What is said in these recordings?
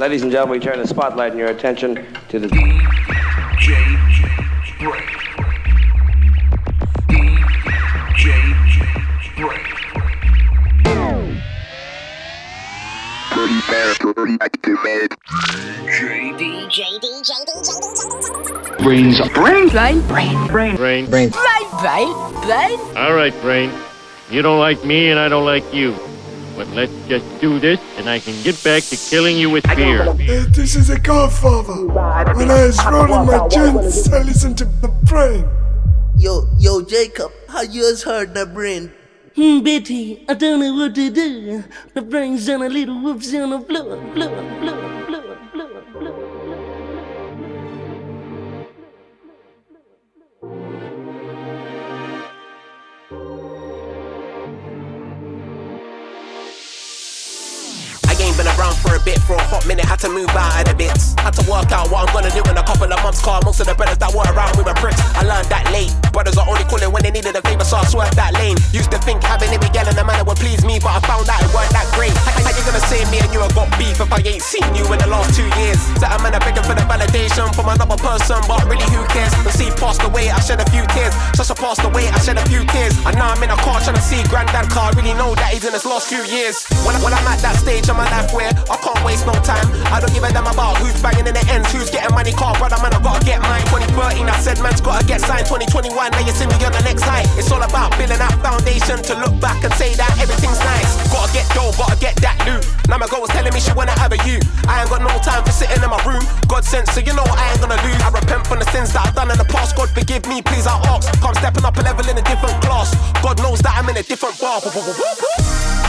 Ladies and gentlemen, we turn the spotlight and your attention to the DJ Break. DJ Break. Brainz. Brain. Brain. Brain. Brain. Brain. Brain. Brain. Brain. Brain. All right, Brain. You don't like me and I don't like you. But let's just do this and I can get back to killing you with fear. Uh, this is a godfather. When I was rolling my joints, I listened to the brain. Yo, yo, Jacob, how yours heard the brain? Hmm, Betty, I don't know what to do. The brain's on a little whoops on the floor, floor, floor. For bit, for a hot minute, had to move out of the bits. Had to work out what I'm gonna do in a couple of months, car. Most of the brothers that were around we were pricks. I learned that late. Brothers are only calling when they needed a favor, so I swerved that lane. Used to think having it again in a manner would please me, but I found out it weren't that great. How, how you gonna say me and you have got beef if I ain't seen you in the last two years? So I'm begging for the validation from another person, but really who cares? The see passed away, I shed a few tears. Such a passed away, I shed a few tears. And now I'm in a car trying to see granddad car. Really know that he's in his last few years. When, when I'm at that stage of my life where I can't waste no time. I don't give a damn about who's banging in the ends, who's getting money, car, brother, man, I gotta get mine. 2013, I said, man's gotta get signed. 2021, now you see me on the next high. It's all about building that foundation to look back and say that everything's nice. Gotta get dough, gotta get that loot. Now my girl was telling me she wanna have a you. I ain't got no time for sitting in my room. God sent, so you know I ain't gonna lose. I repent from the sins that I've done in the past. God forgive me, please, I ask. Come stepping up a level in a different class. God knows that I'm in a different bar.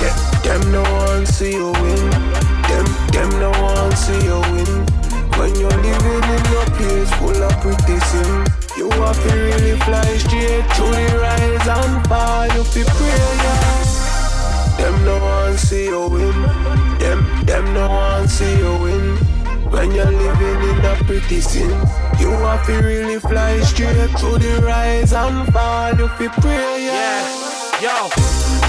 Yeah, them no one see you win. Them, no one see you win. When you're living in a place full of pretty sin, you have to really fly straight through the rise and fall. You feel prayer. Them no one see you win. Them, them no one see you win. When you're living in a pretty sin, you have to really fly straight through the rise and fall. You feel prayer. Yeah, yo.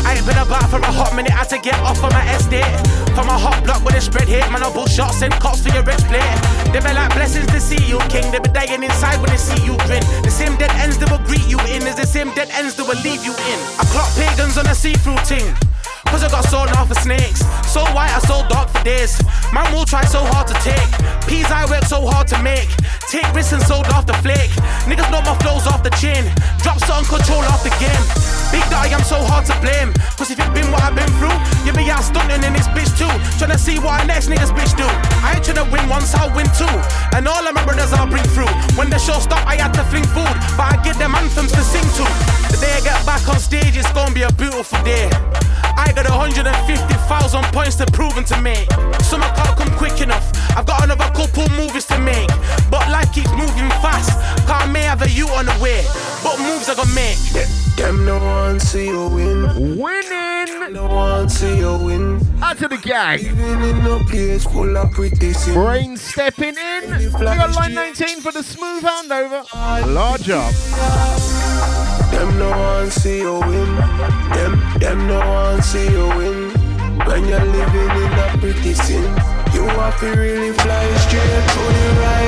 I ain't been about for a hot minute, had to get off on my estate. From a hot block with a spread hit, man, I bull shots, send cops for your rich plate. They be like blessings to see you, king. They be dying inside when they see you grin. The same dead ends that will greet you in is the same dead ends that will leave you in. I clock pagans on a see-through ting. Cause I got sold off for snakes. So white, I sold dark for days. Man will try so hard to take. Peas I work so hard to make. Take risks and sold off the flake. Niggas know my flows off the chin. Drop certain control off the game. Big daddy, I'm so hard to blame. Cause if it been what I've been through, you be out stunting in this bitch too. Tryna see what our next niggas bitch do. I ain't tryna win once, I'll win two. And all of my brothers I'll bring through. When the show stop, I had to fling food. But I get them anthems to sing to. The day I get back on stage, it's gonna be a beautiful day. I got 150,000 points to prove to me. Some I can't come quick enough. I've got another couple movies to make. But life keeps moving fast. Car may have a you on the way. But moves gonna make. Yeah, them no one see you win. Winning! No one see you win. Out to the gang. Even in a place full of pretty sin. Brain stepping in. We got line 19 for the smooth handover. Large up. Them no one see you win. Them, them no one see you win. When you're living in a pretty sin, you have to really fly straight to the rise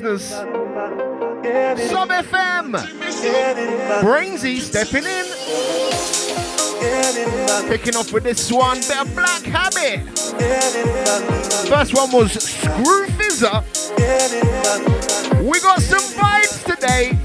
listeners. Sub FM. Brainsy stepping in. Kicking off with this one, bit of Black Habit. First one was Screw Fizzer. We got some vibes today.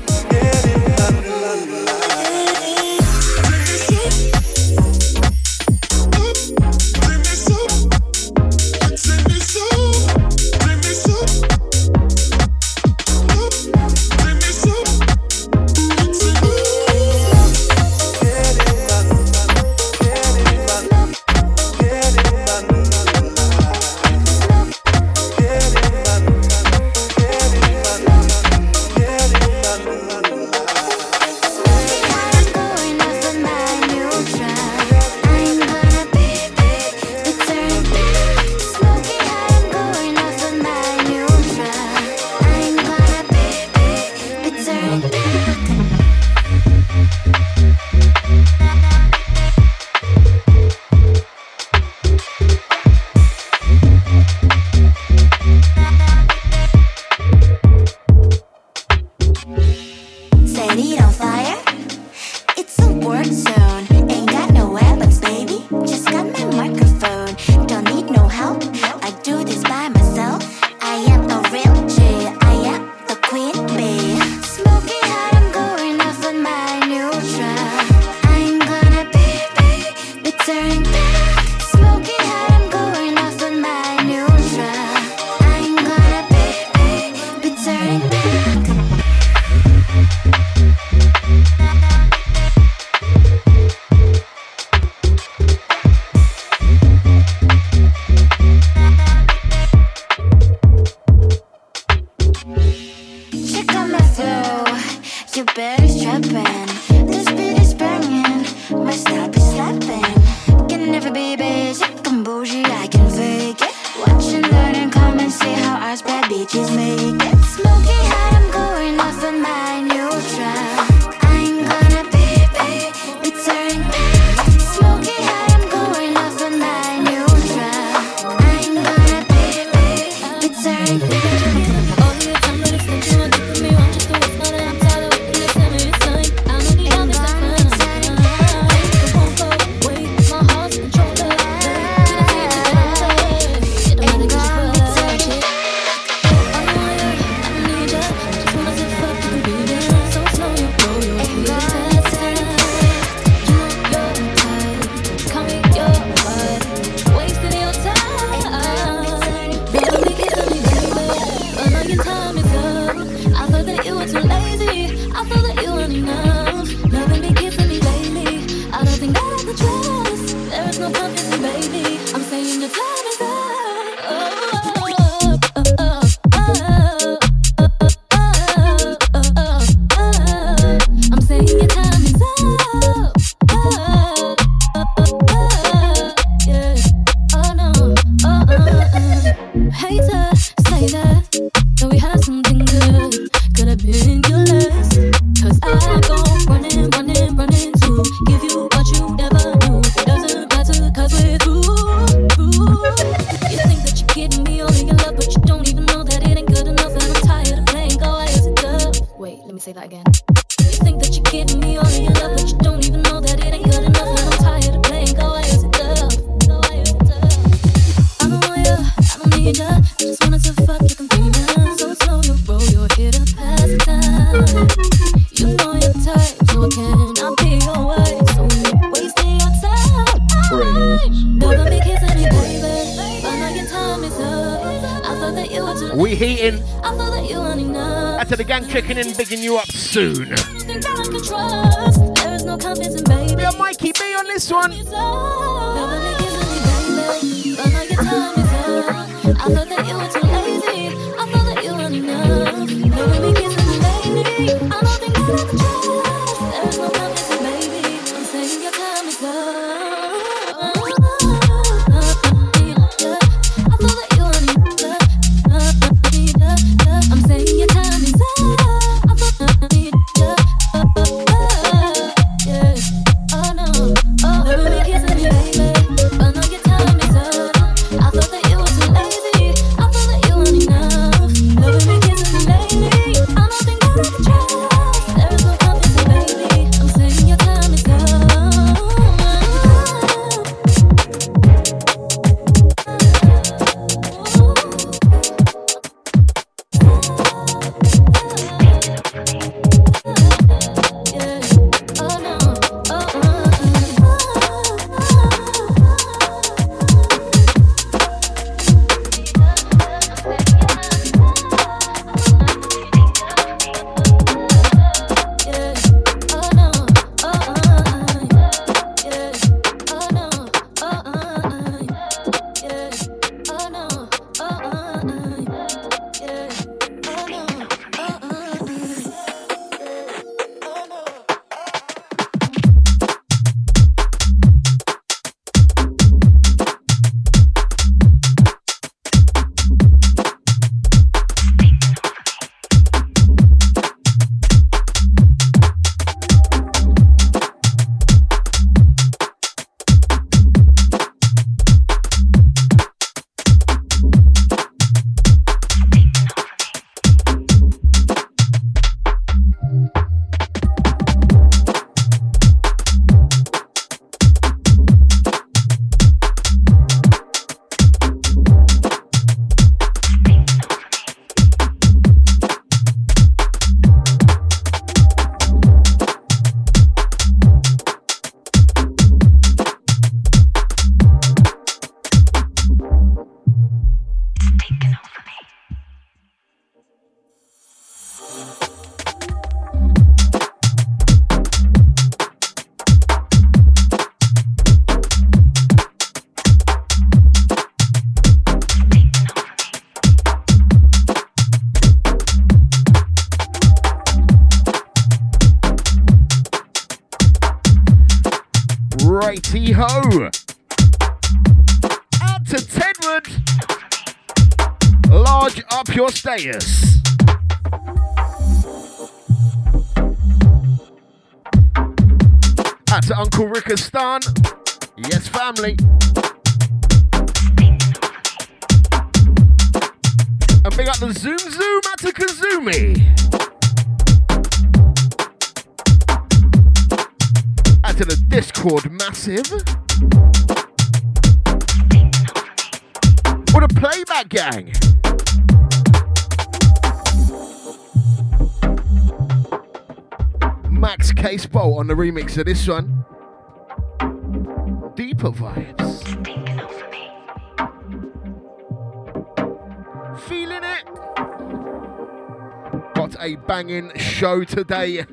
banging show today.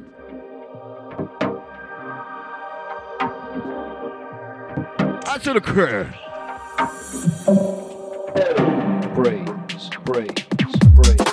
Out to the crew. Brainz, brains, brains.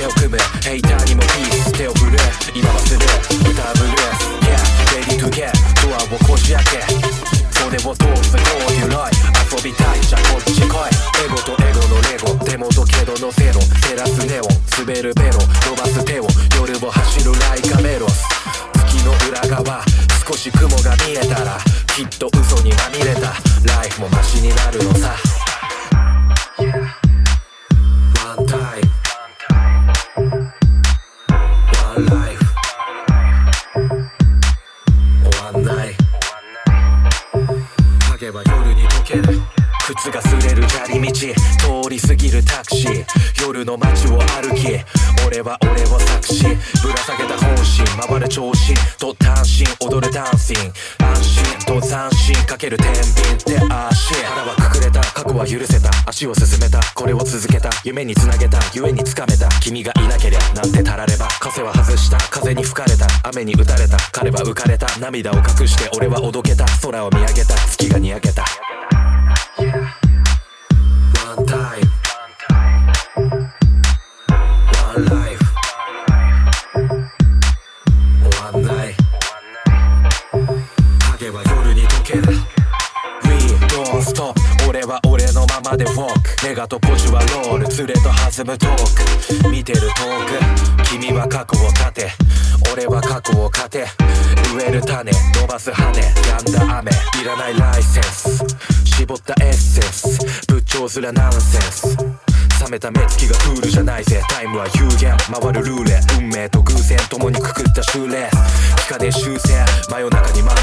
腕を組むヘイターにもピース手を振る今はする歌ブルース Yeah ready to get ドアをこじ開け袖を通すこういうロイ遊びたいじゃこっち来いエゴとエゴのレゴ手元けどのセロ照らすネオン滑るベロ伸ばす手を夜を走るライカメロス月の裏側少し雲が見えたらきっと嘘に涙を隠して俺はおどけた。空を見上げた。月がにやけた。One time One life One night 影は夜に溶ける。We don't stop 俺は俺のままで walk ネガとポジはロール。連れと弾むトーク。見てる遠く君は過去を立て。える種伸ばす羽やんだ雨いらないライセンス。絞ったエッセンス部長すらナンセンス。冷めた目つきがクールじゃないぜ。タイムは有限。回るルーレ運命と偶然共にくくったシューレース光で修正。真夜中に満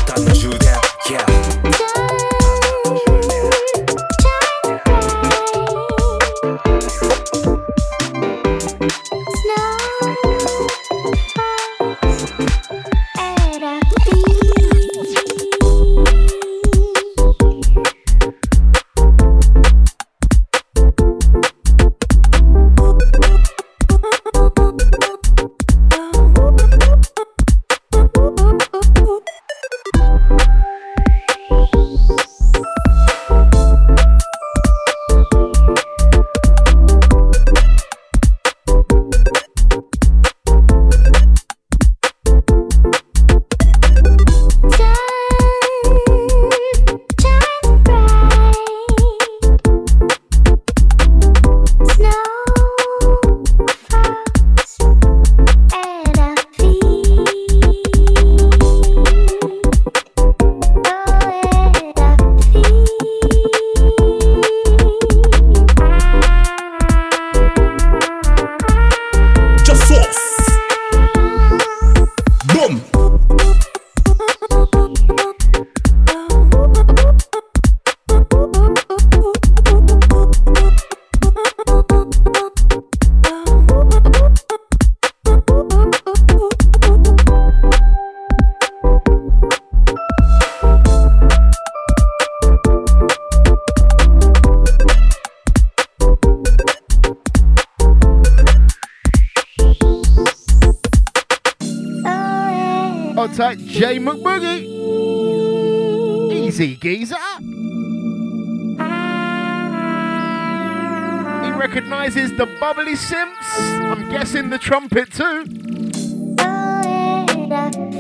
simps. I'm guessing the trumpet too.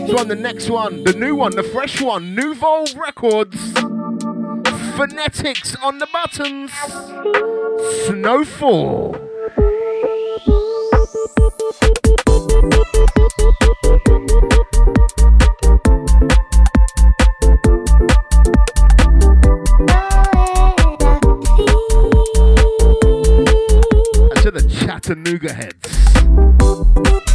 So on the next one, the new one, the fresh one, Nouveau Records. Phonetics on the buttons. Snowfall. To Nougat Heads.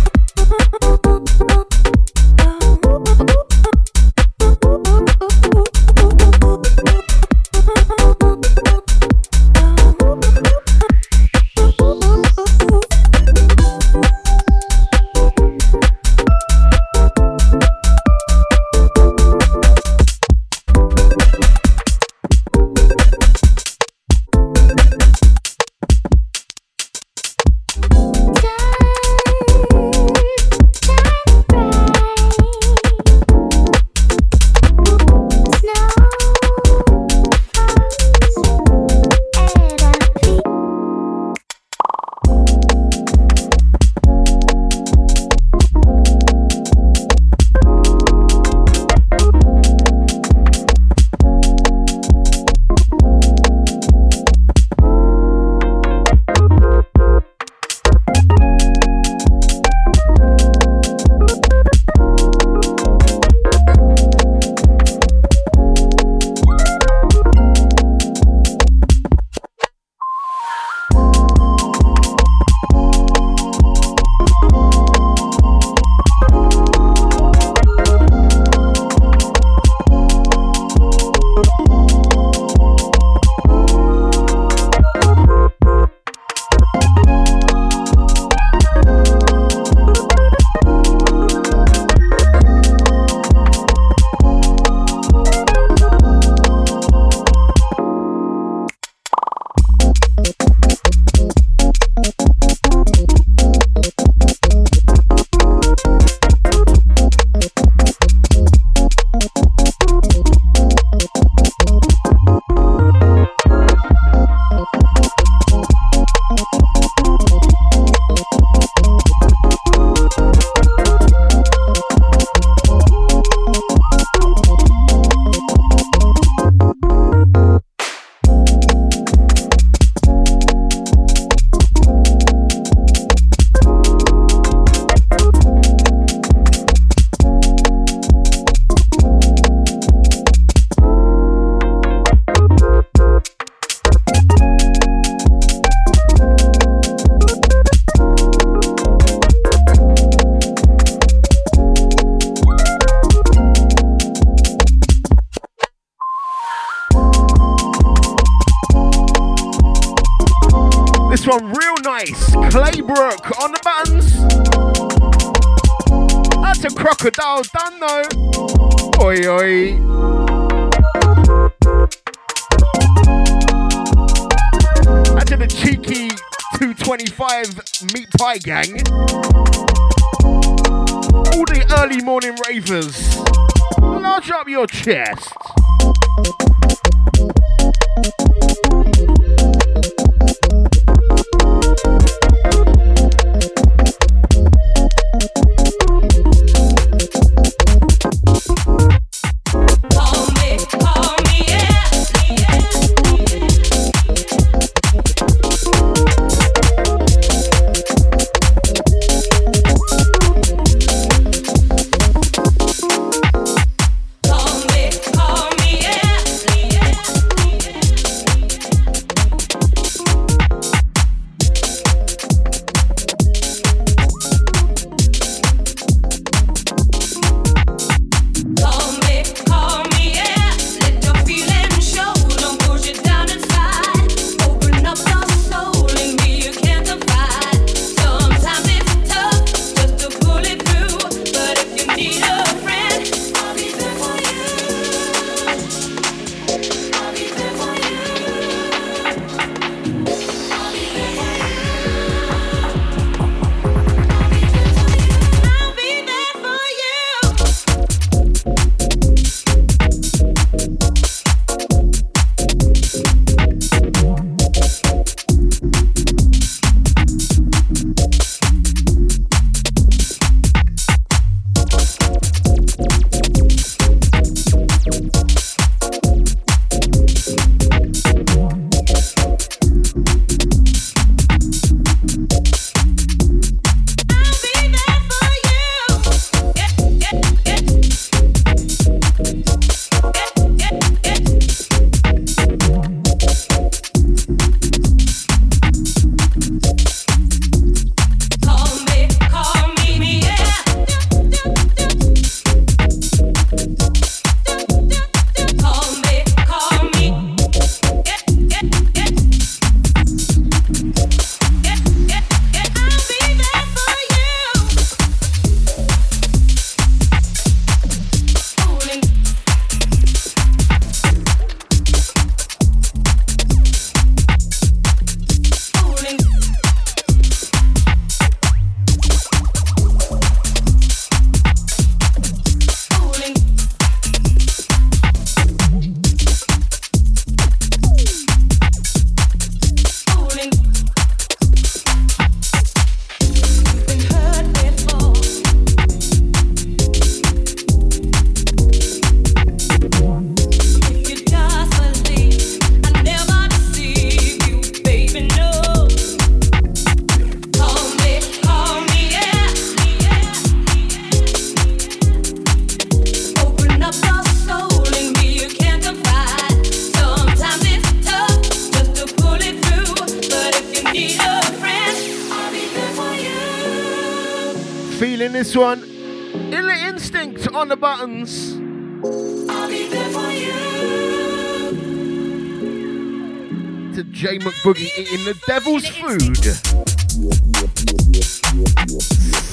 Eating the devil's food.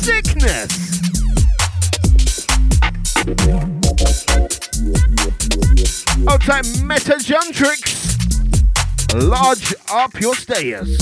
Sickness. Old time Meta. Large up your stairs.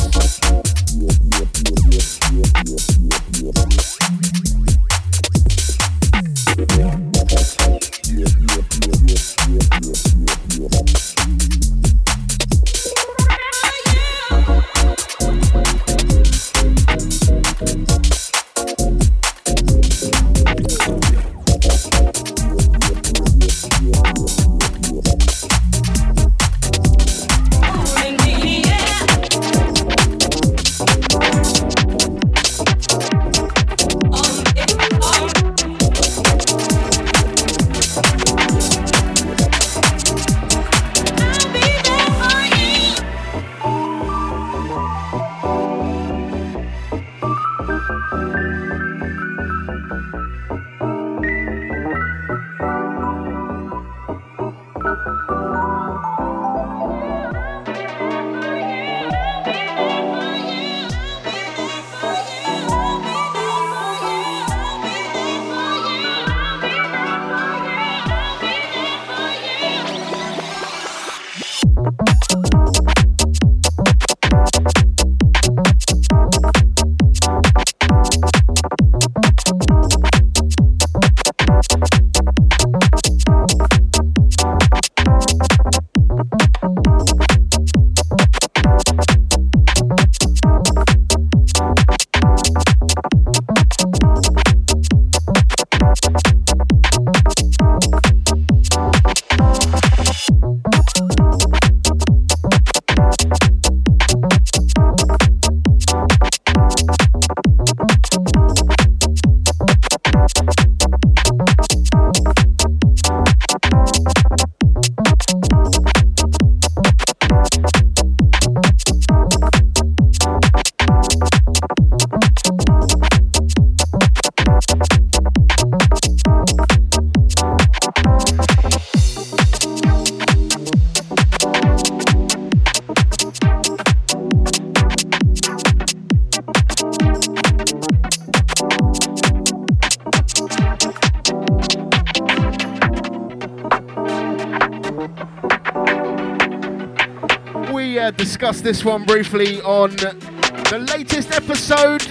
This one briefly on the latest episode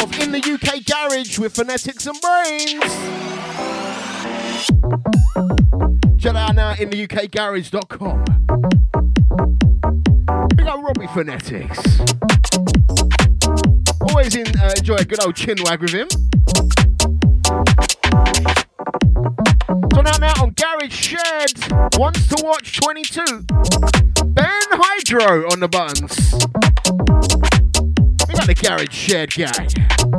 of In the UK Garage with Phonetics and Brainz. Check out now in the UK Garage.com. Big up Robbie Phonetics. Always in, uh, enjoy a good old chin wag with him. So now, now on Garage Shed, wants to watch 22. Ben Hydro on the buttons. We got the garage shed guy.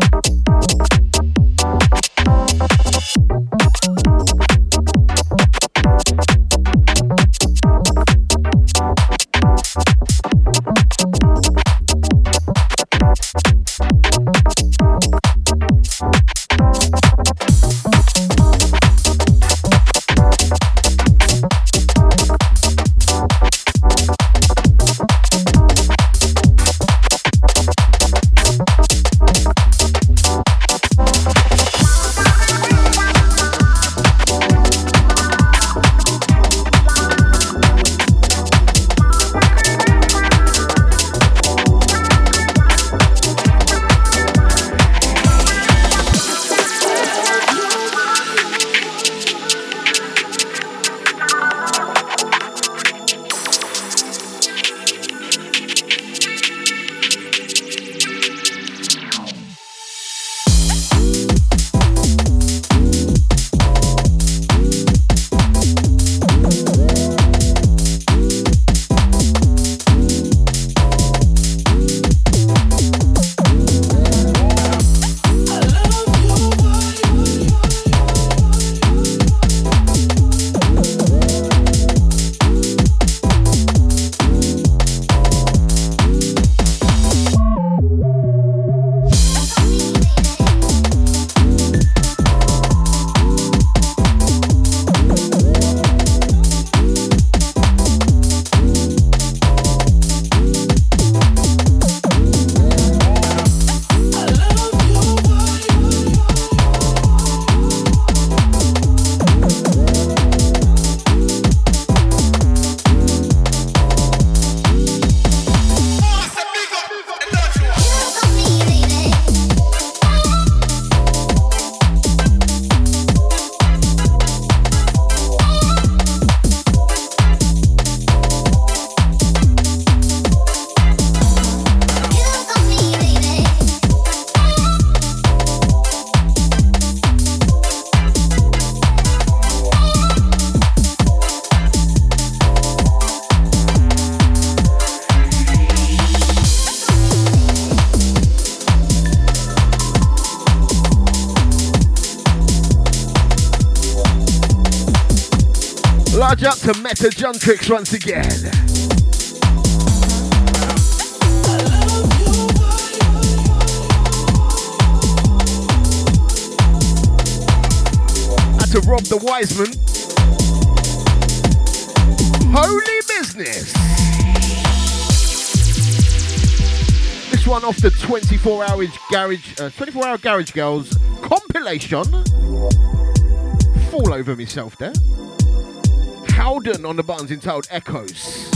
to John Tricks once again. And to rob the Wiseman. Holy business. This one off the 24 hour garage, uh, 24 hour garage girls compilation. Fall over myself there. Loudon on the buttons entitled Echoes.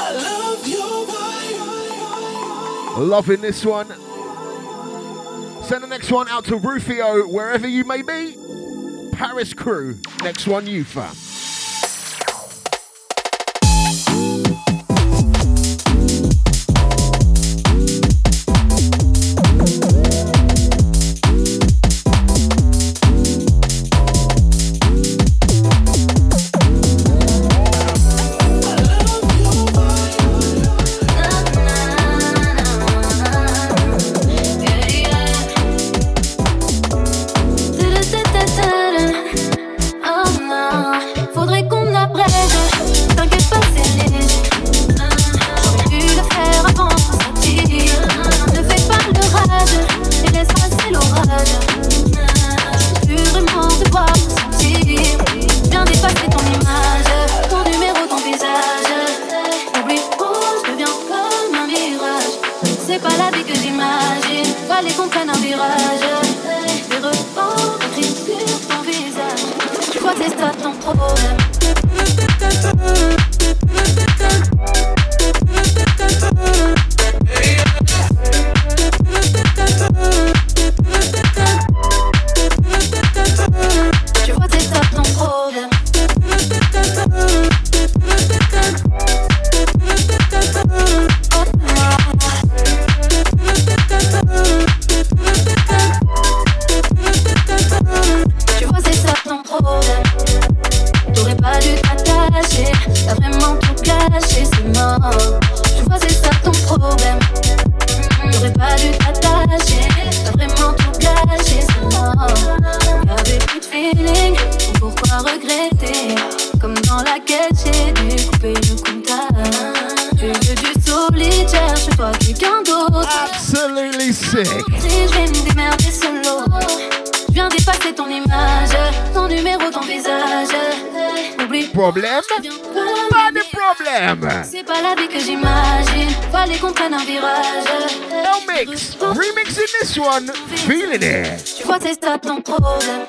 I love Loving this one. Send the next one out to Rufio, wherever you may be. Paris crew, next one you fam. Pas de problème. C'est pas la vie que j'imagine. Fallait qu'on prenne un virage. No mix. Remixing this one. Feeling it. Tu vois, c'est ça ton problème.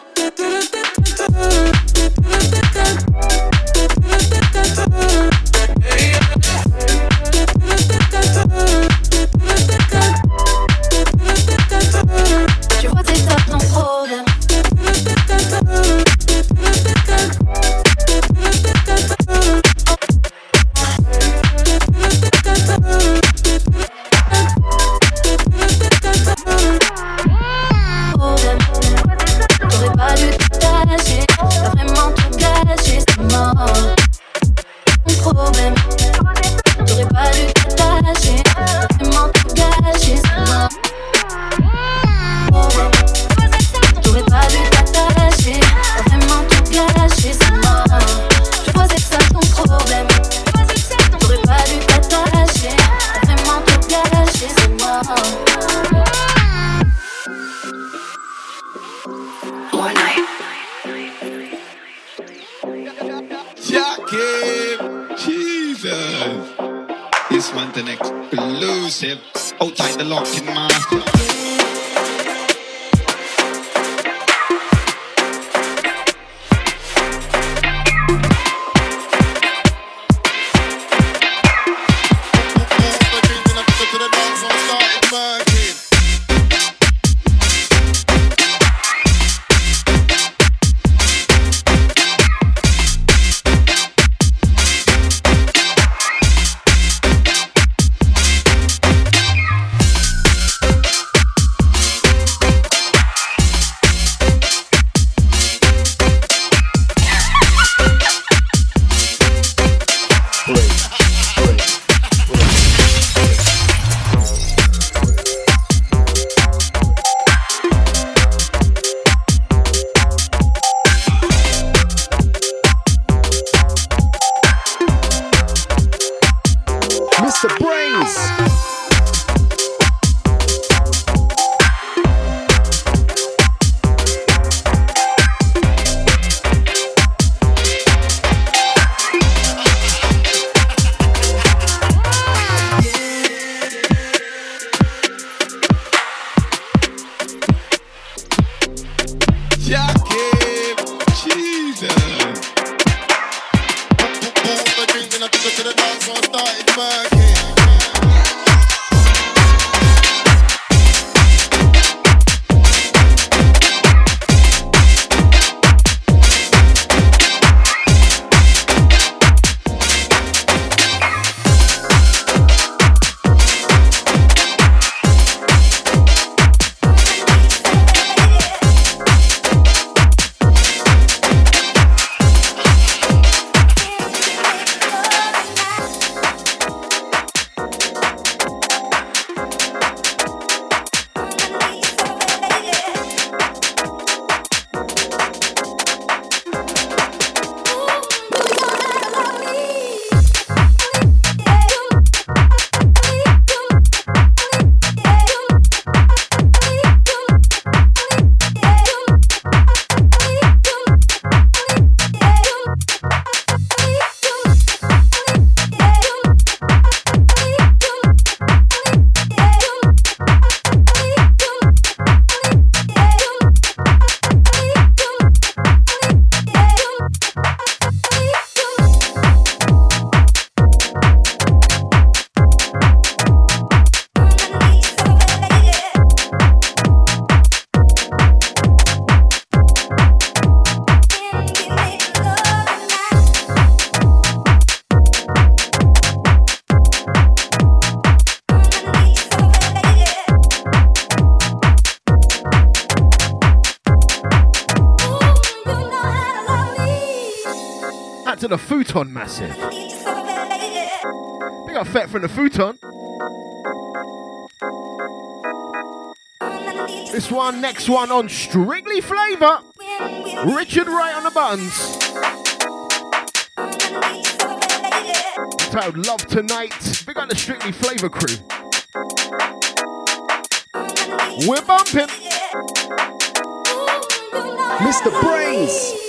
Futon massive. We got Fet from the futon. This one, next one on Strictly Flavor. Richard Wright on the buttons. Titled Love Tonight. Big on the Strictly Flavor crew. We're bumping. Mr. Brainz.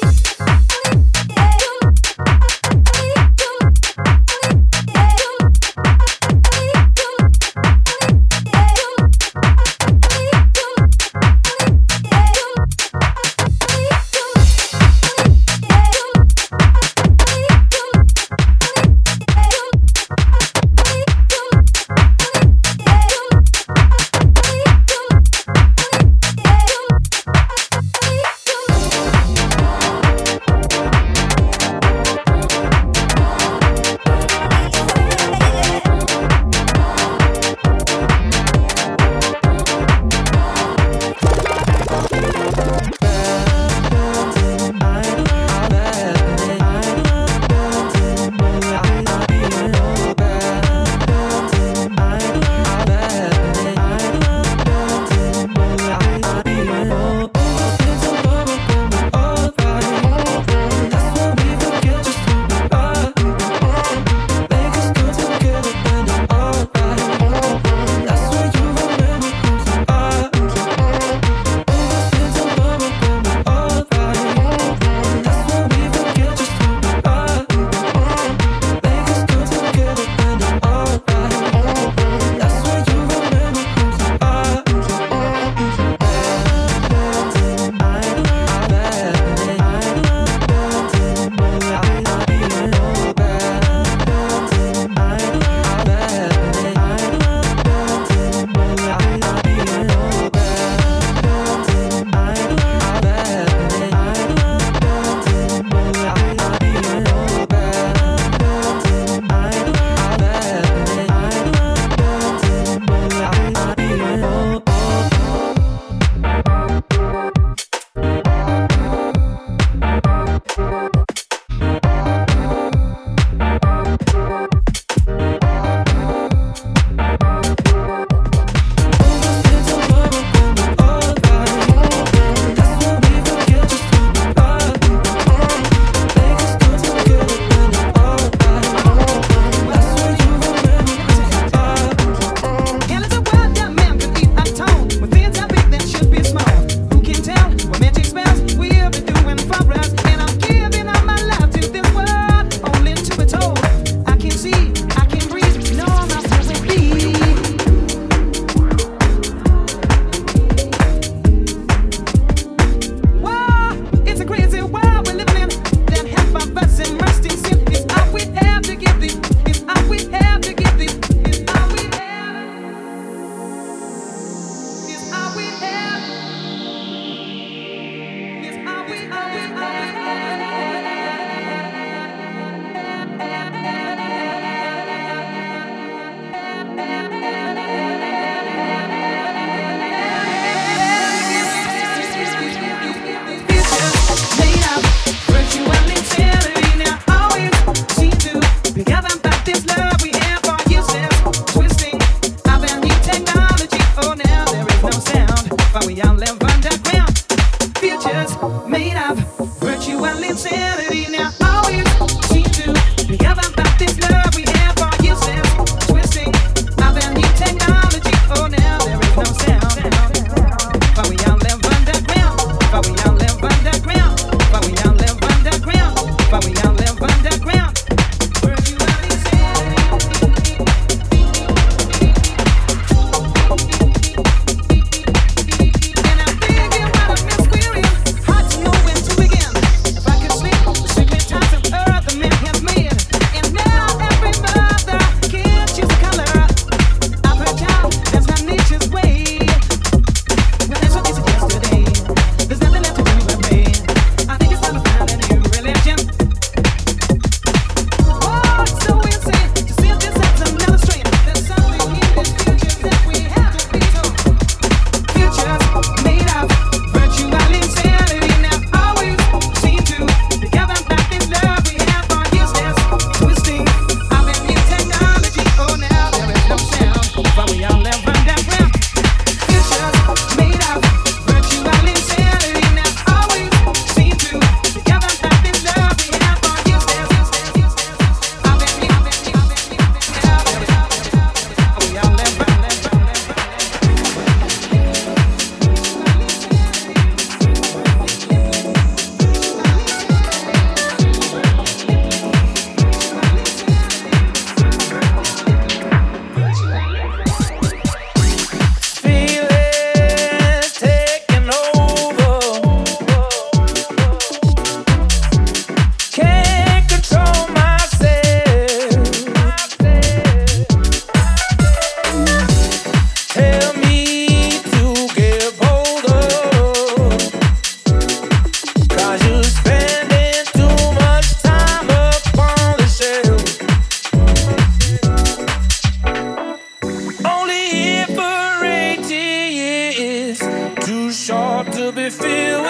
On the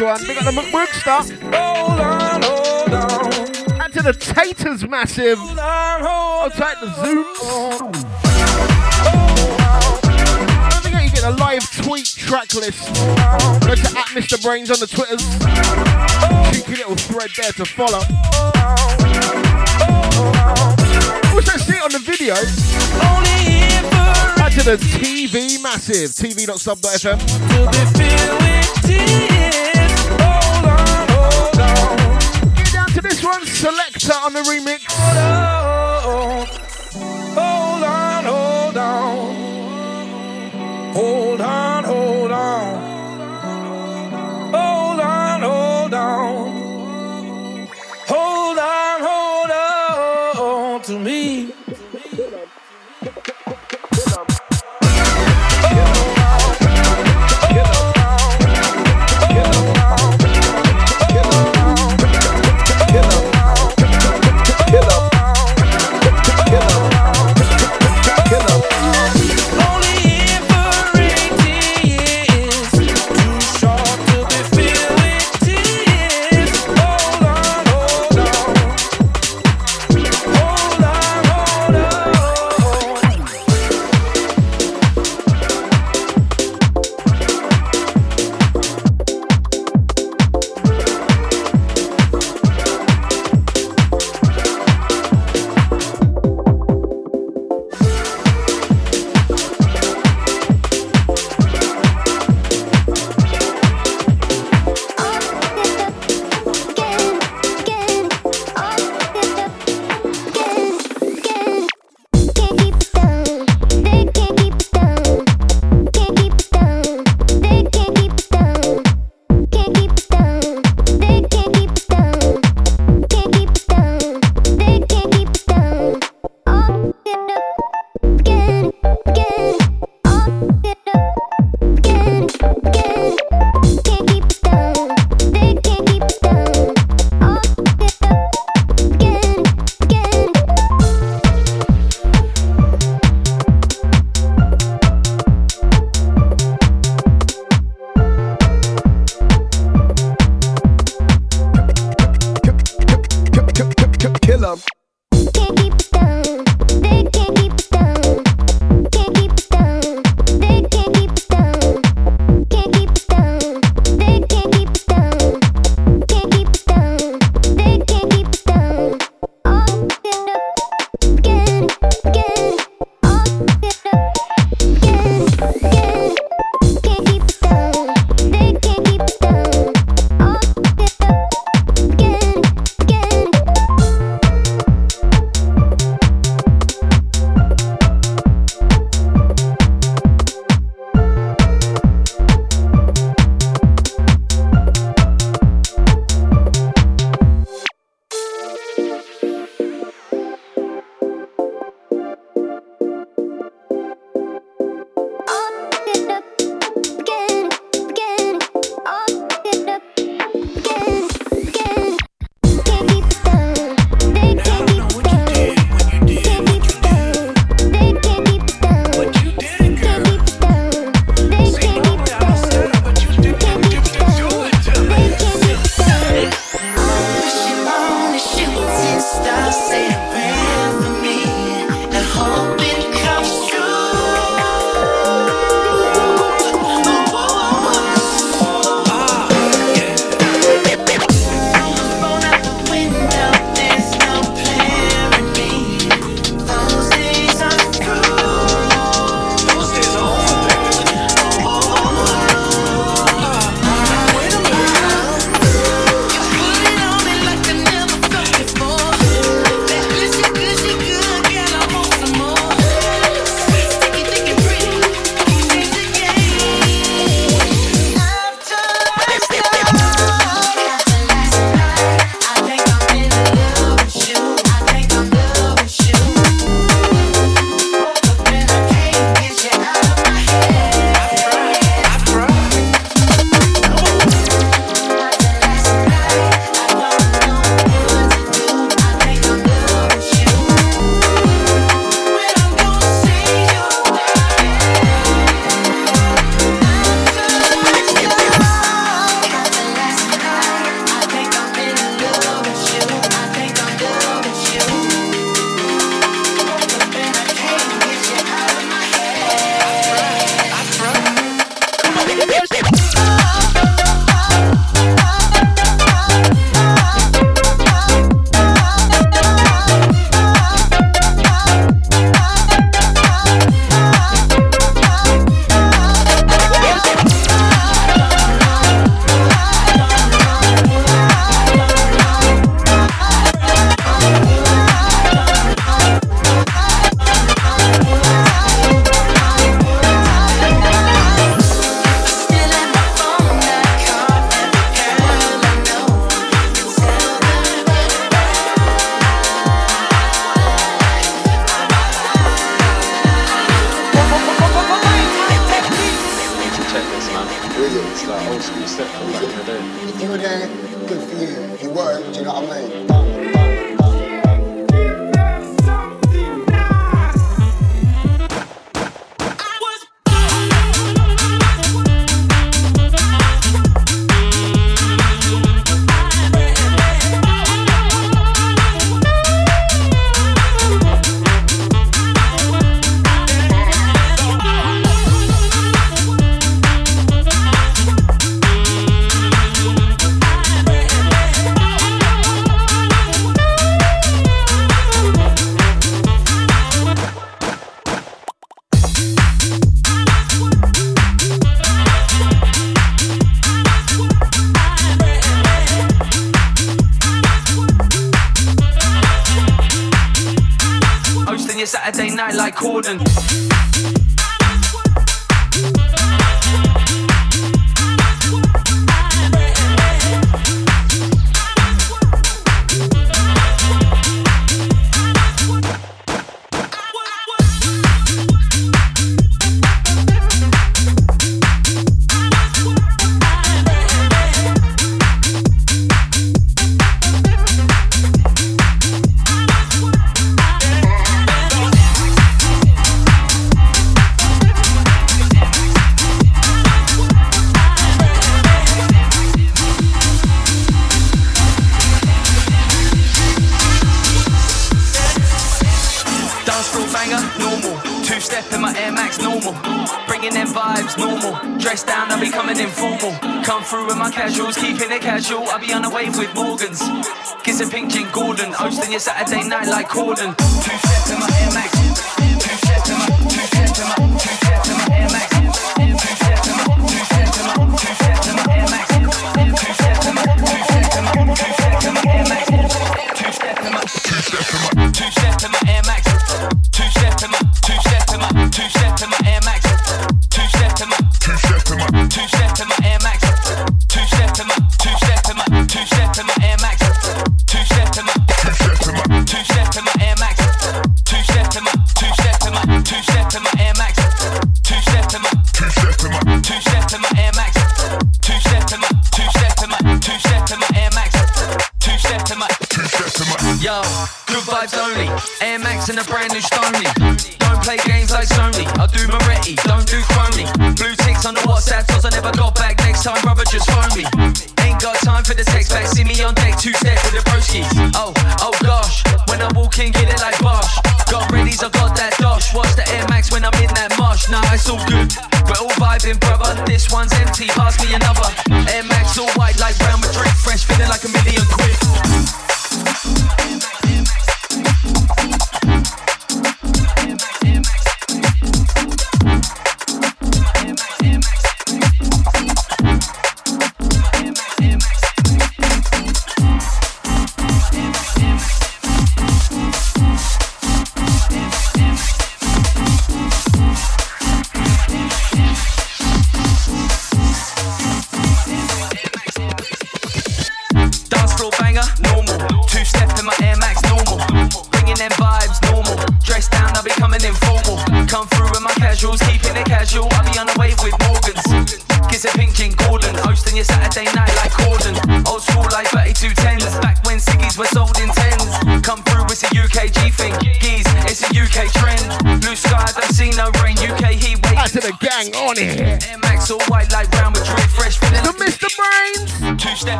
last one. Big up the McBrookster. Hold on, hold on. And to the Taters Massive. I'll take the Zooms. Don't forget you get a live tweet track list. Go to at Mr. Brainz on the Twitters. Cheeky little thread there to follow. Also see it on the video. Add to the TV Massive. TV.sub.fm. Selector on the remix.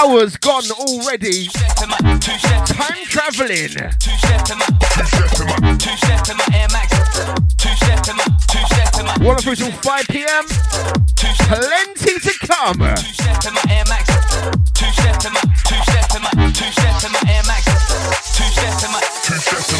hours gone already. Time traveling. One of till 5 pm. Plenty to come. Two steps in my Air Max. Two steps in my Two steps in my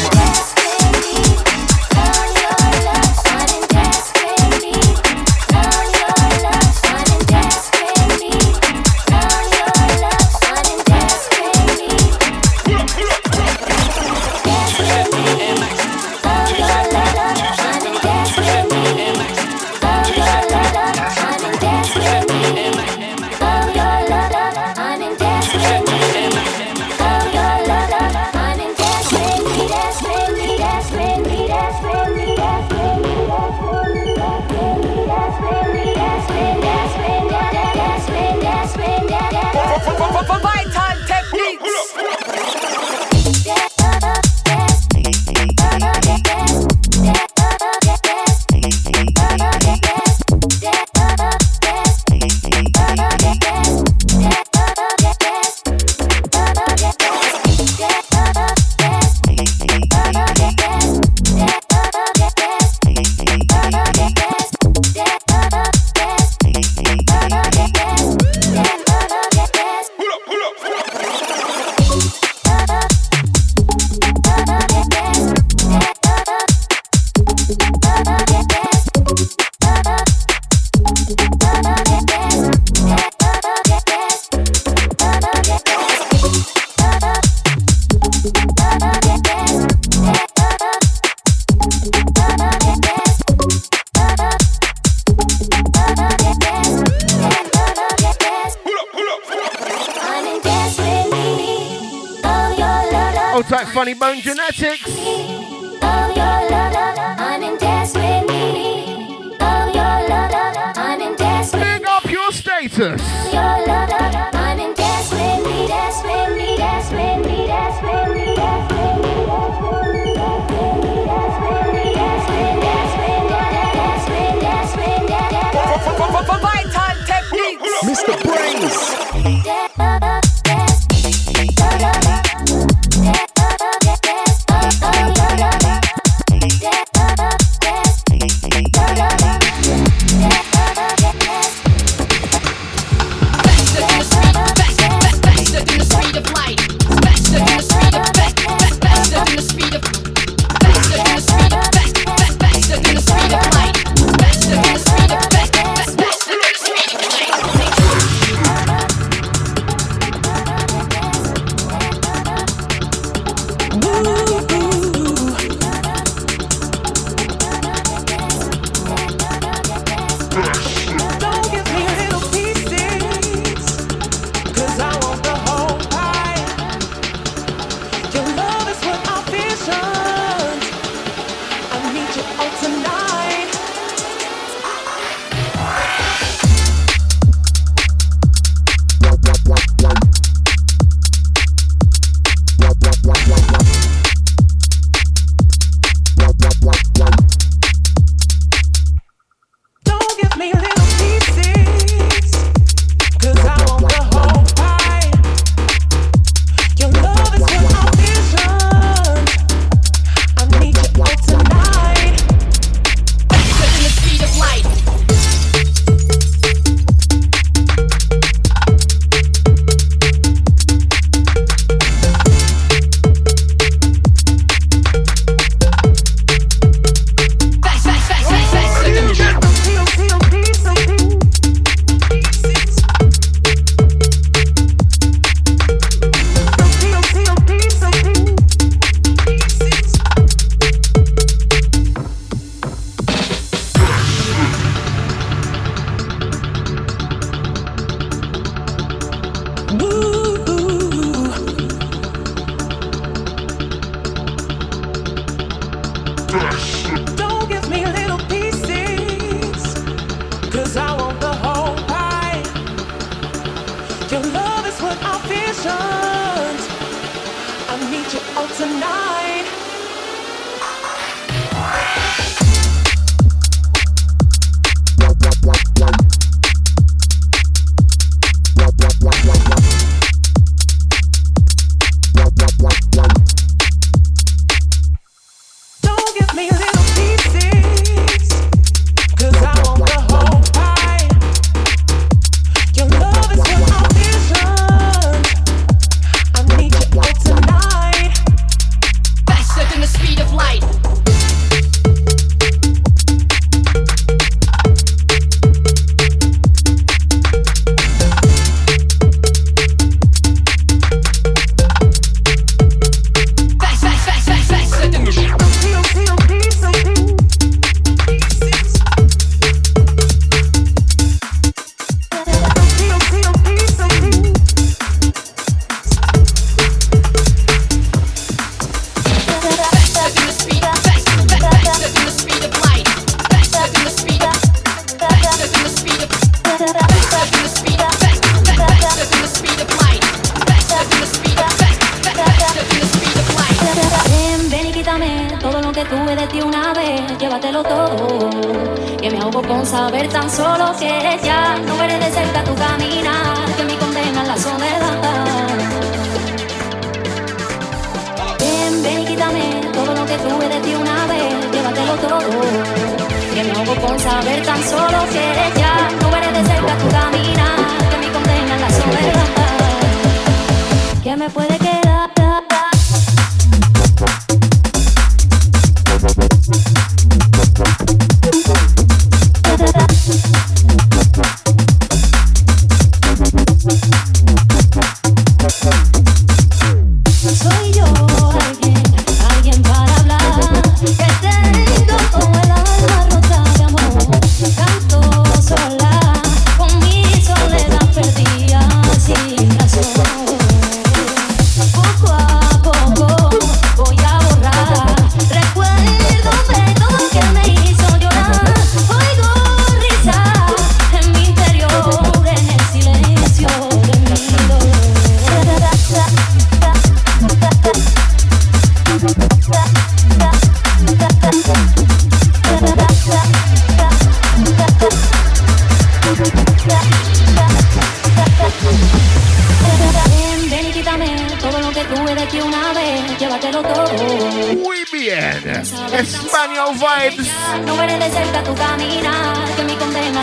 Muy bien. Español vibes.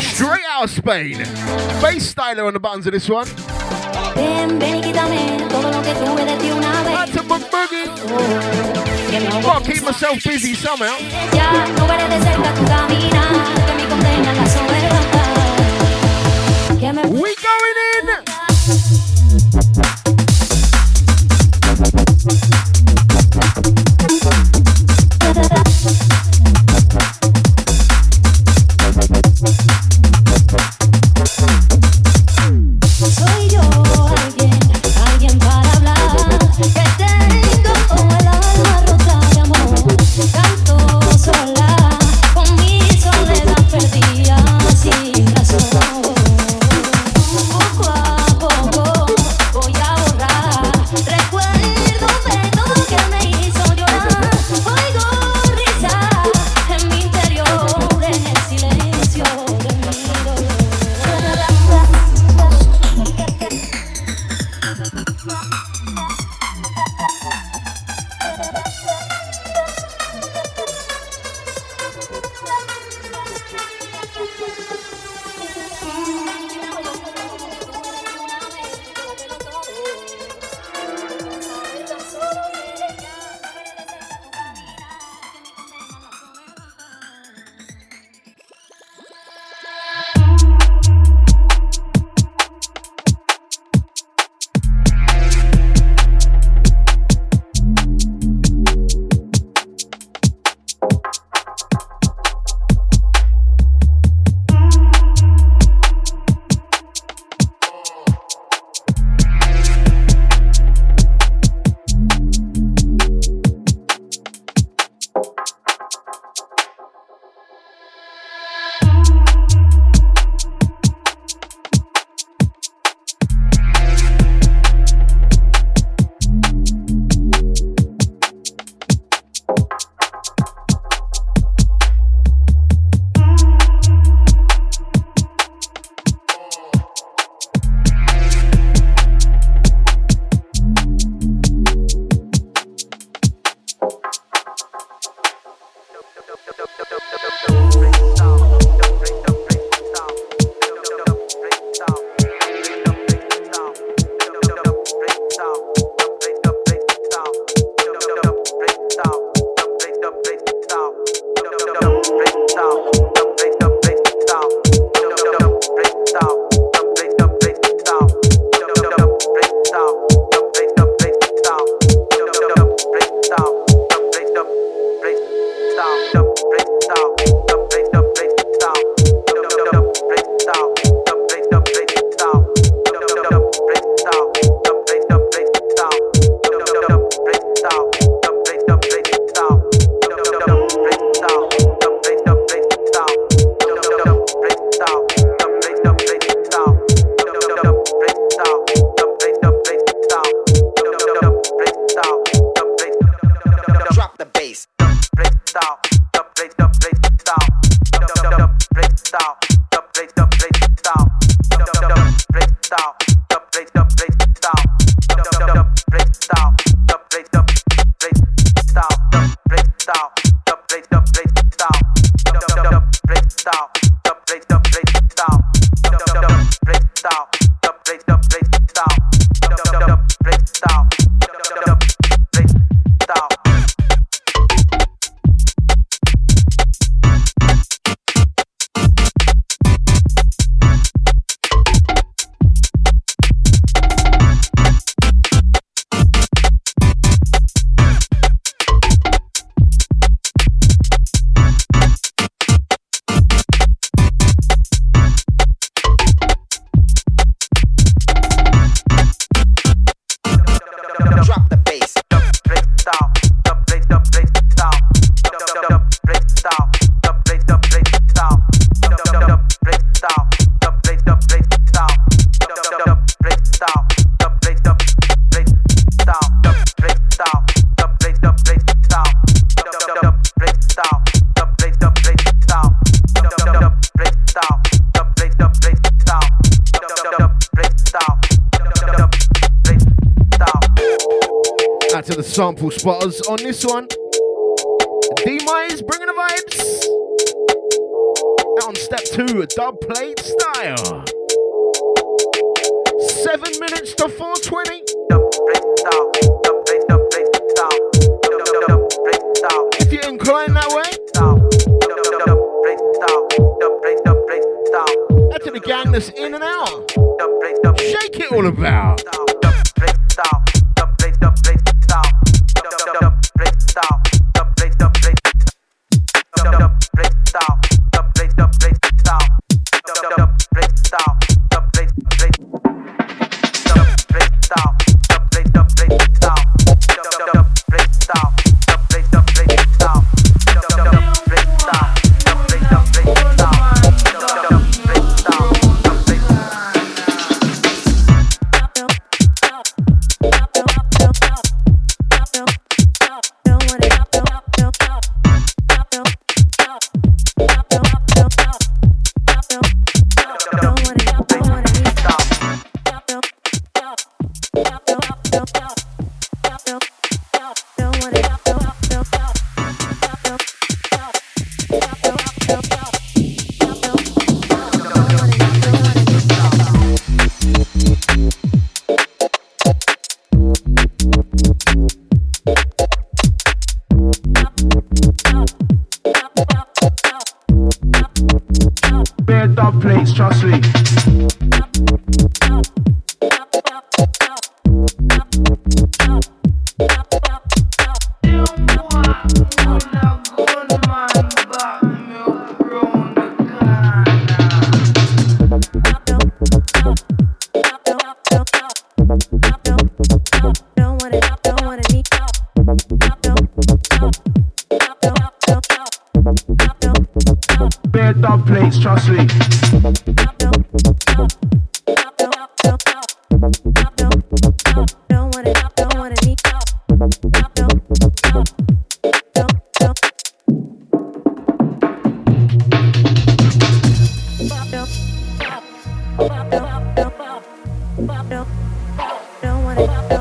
Straight out of Spain. Bass styler on the buttons of this one. That's a book keep myself busy somehow. We going in. Don't wanna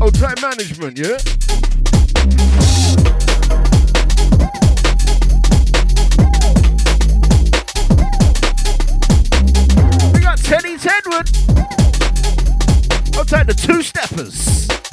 Oh, track management, yeah? We got Teddy Tedward. I'll the two steppers.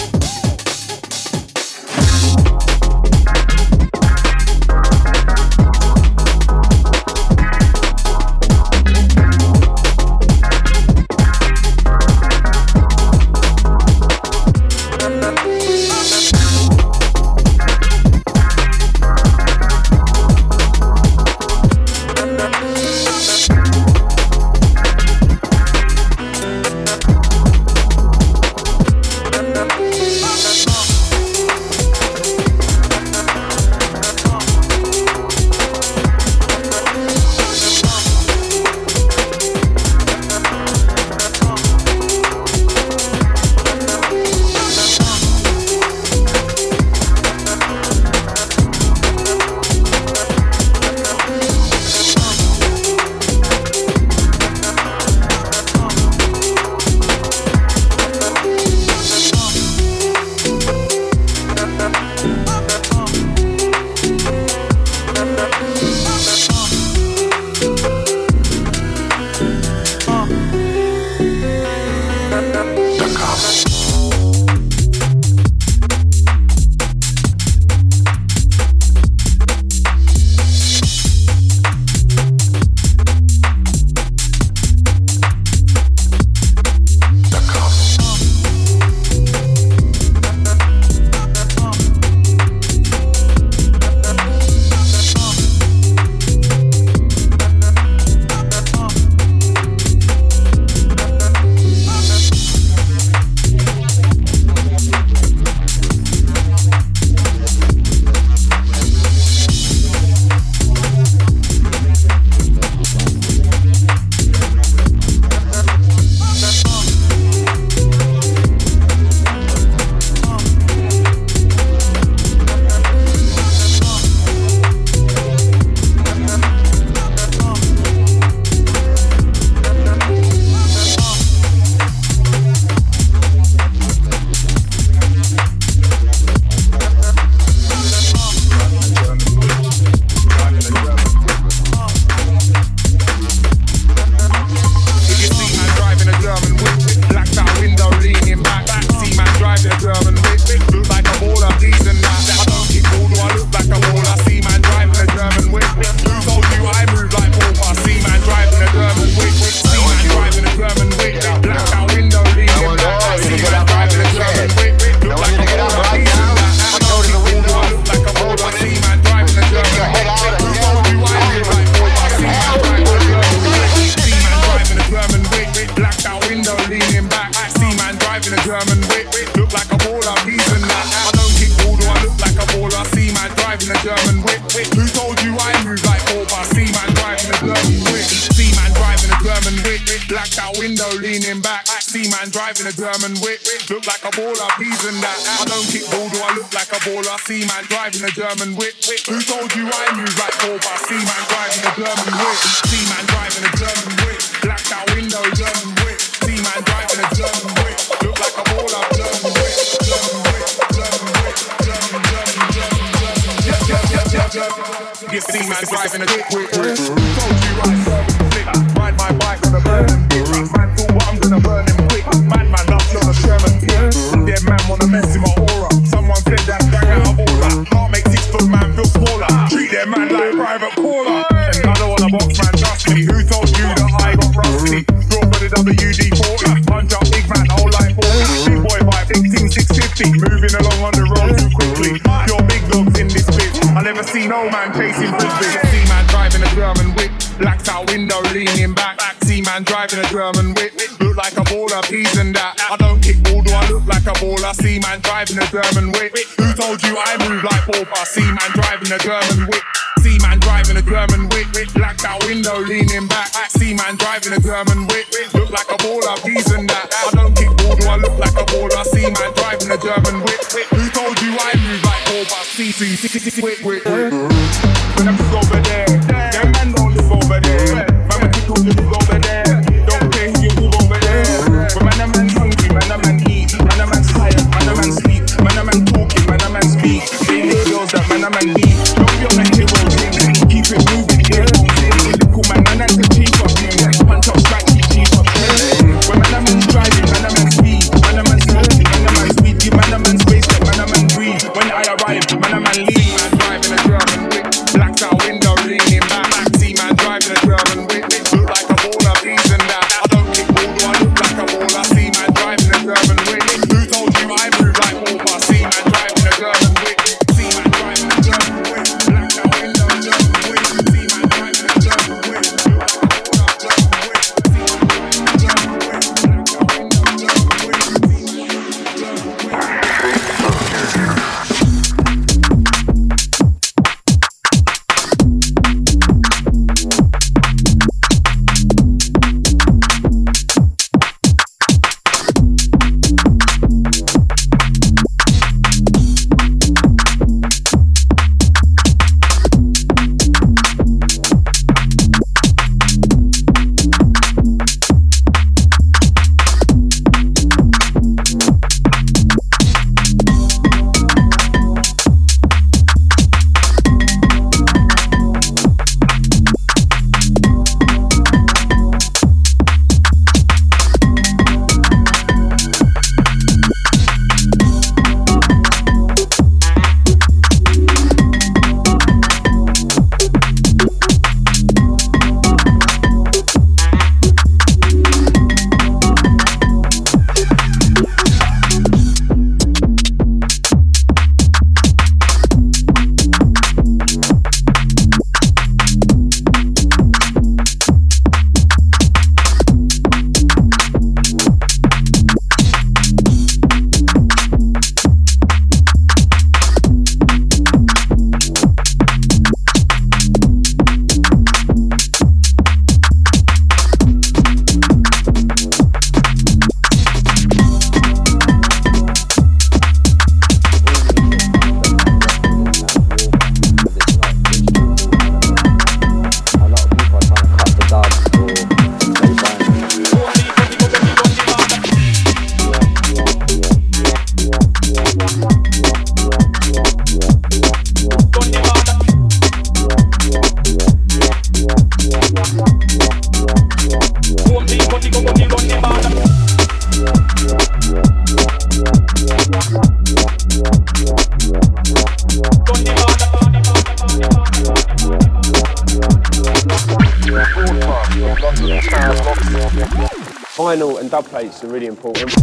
see drive in a quick quick. in a German whip. See man driving a German whip, blacked out window, leaning back. See man driving a German whip, look like a baller, these and that. I don't kick ball, do I look like a baller? See man driving a German whip. Who told you I move like ball? But see, see, see, see, see, whip, whip, whip. Dub plates are really important.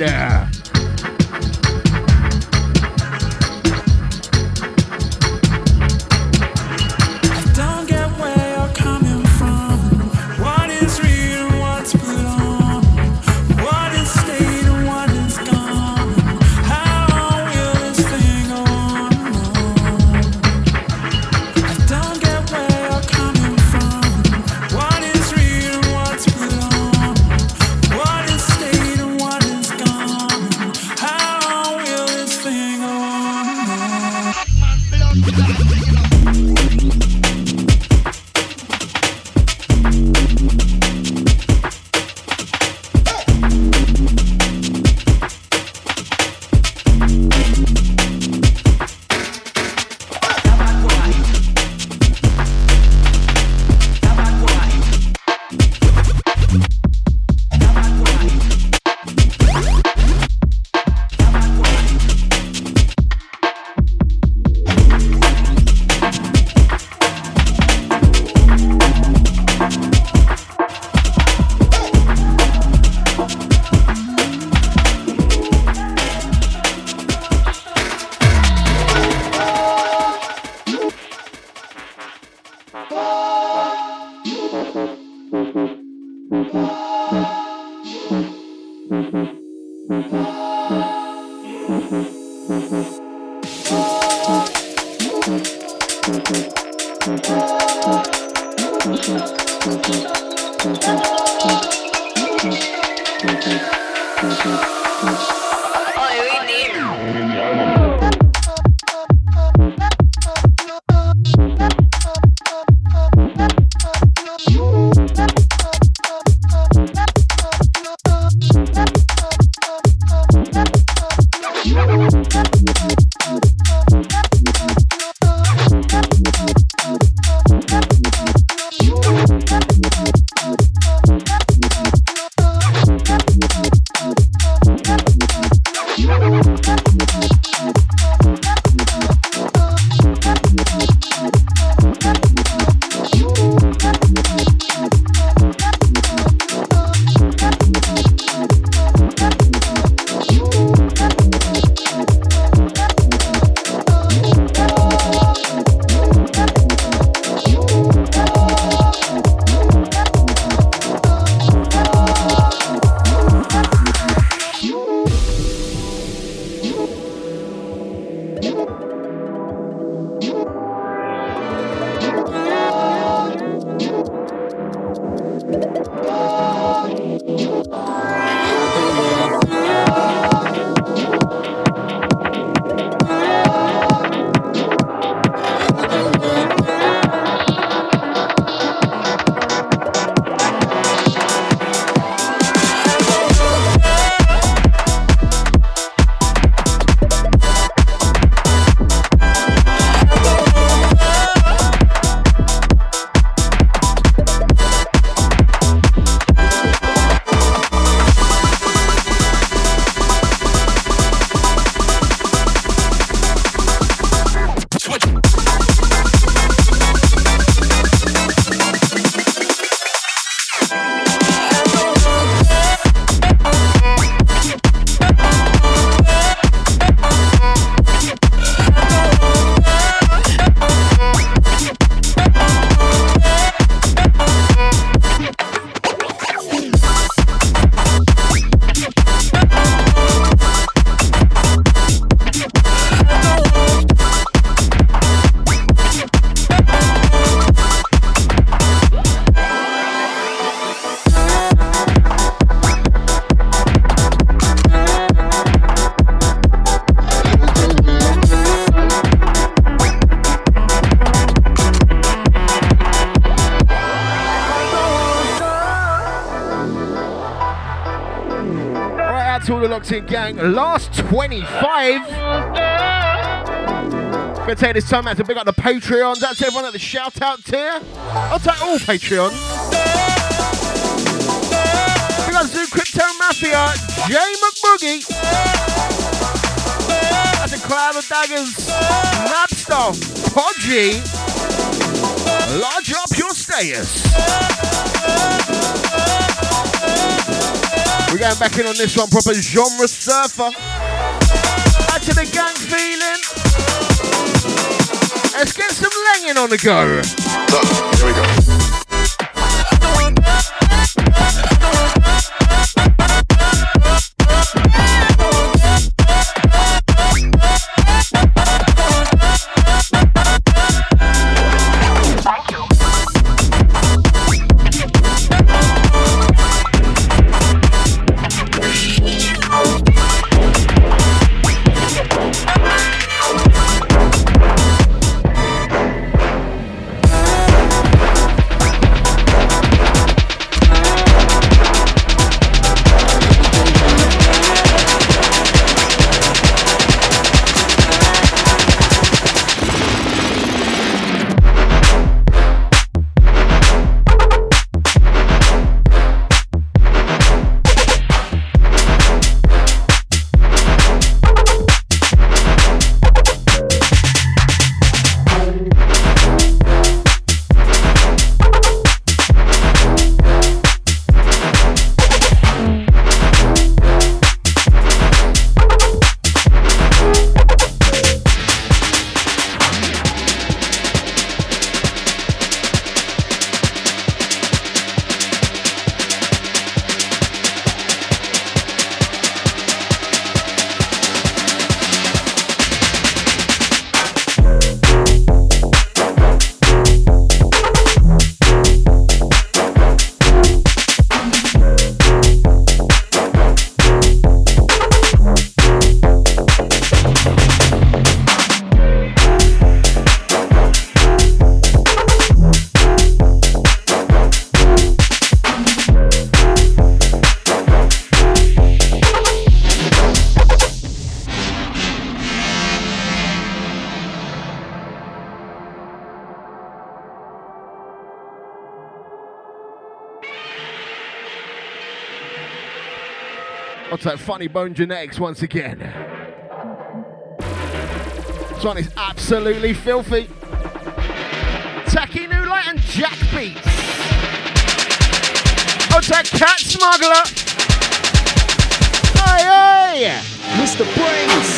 Right. In gang. Last 25. Gonna take this time out to big up the Patreons. That's everyone at the shout out tier. I'll take all Patreons. We got Zoo Crypto Mafia, Jay McBoogie. That's a Cloud of Daggers, Napstar, Podgy. Large up your status. We're going back in on this one, proper genre surfer. Back to the gang feeling. Let's get some langing on the go. here we go. That funny bone genetics once again? This one is absolutely filthy. Taiki Nulight and Jack Beats. What's that cat smuggler? Hey, hey! Mr. Brainz.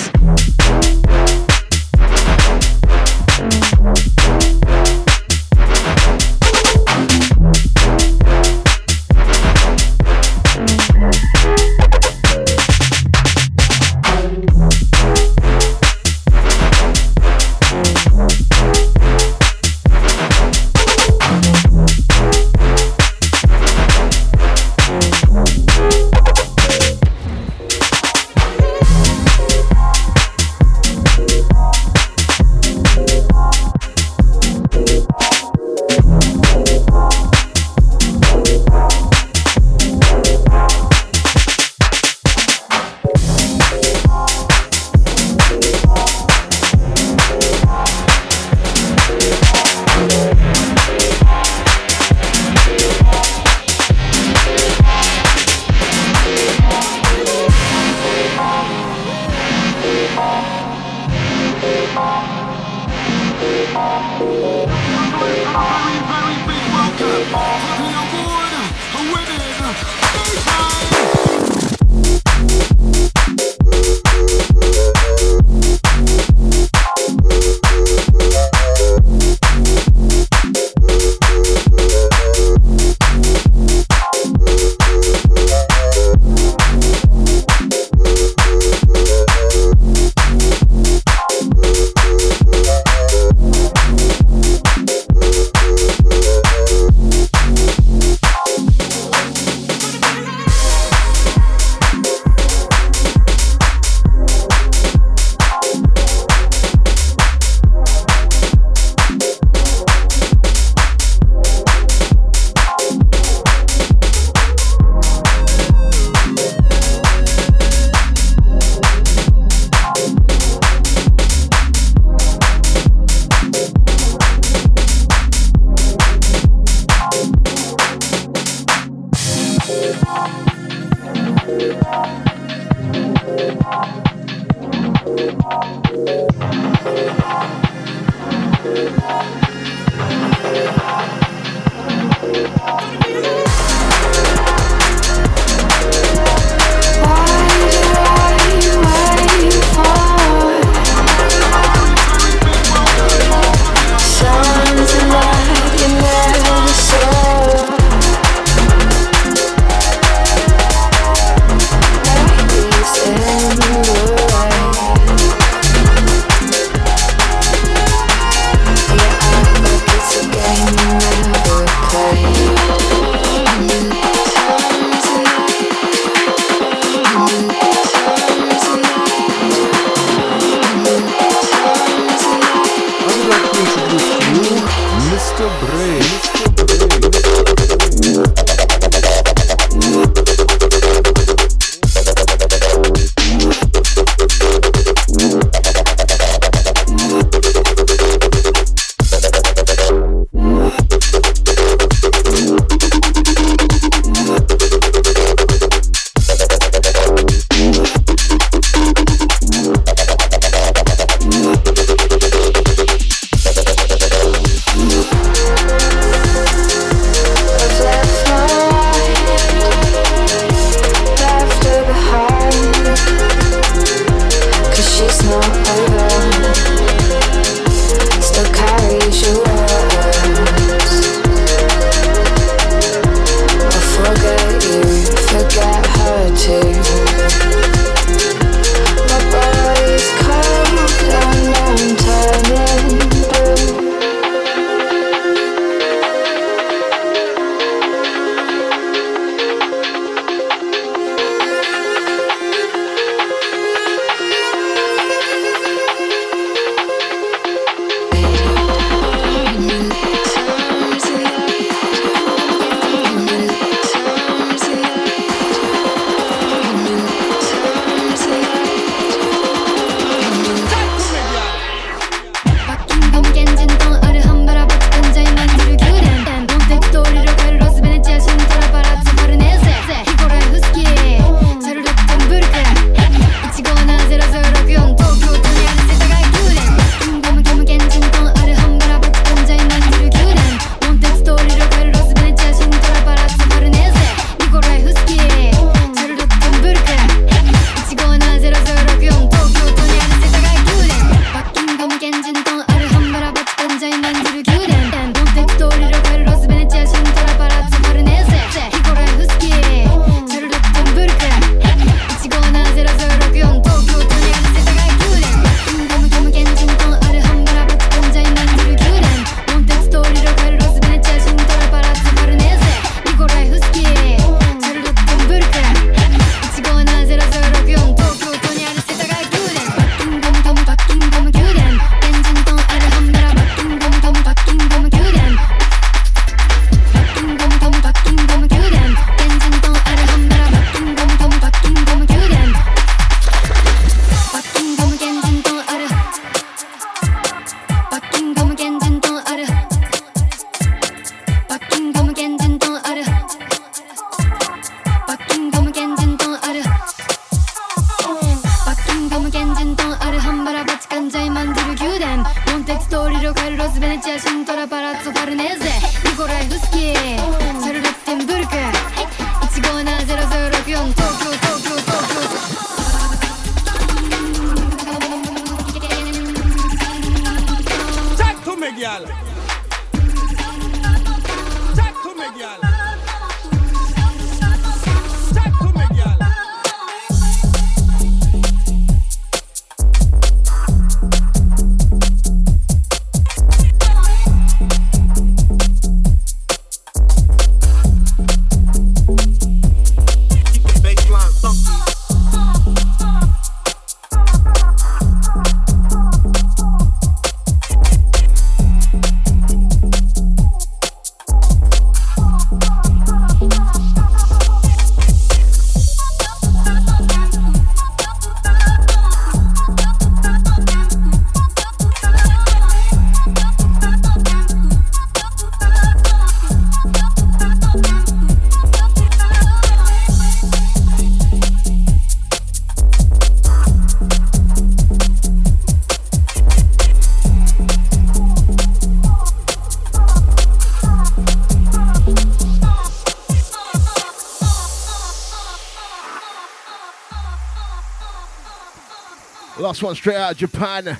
One straight out of Japan.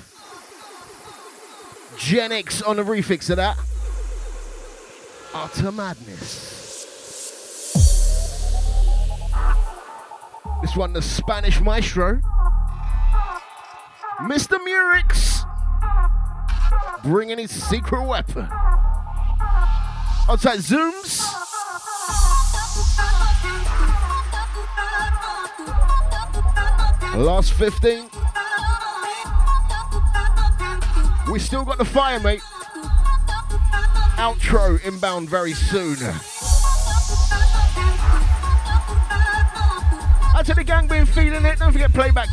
Genix on the refix of that. Utter madness. This one, the Spanish maestro. Mr. Murix. Bringing his secret weapon. Outside Zooms. Last 15. We still got the fire, mate. Outro inbound very soon. Out to the gang been feeling it. Don't forget playback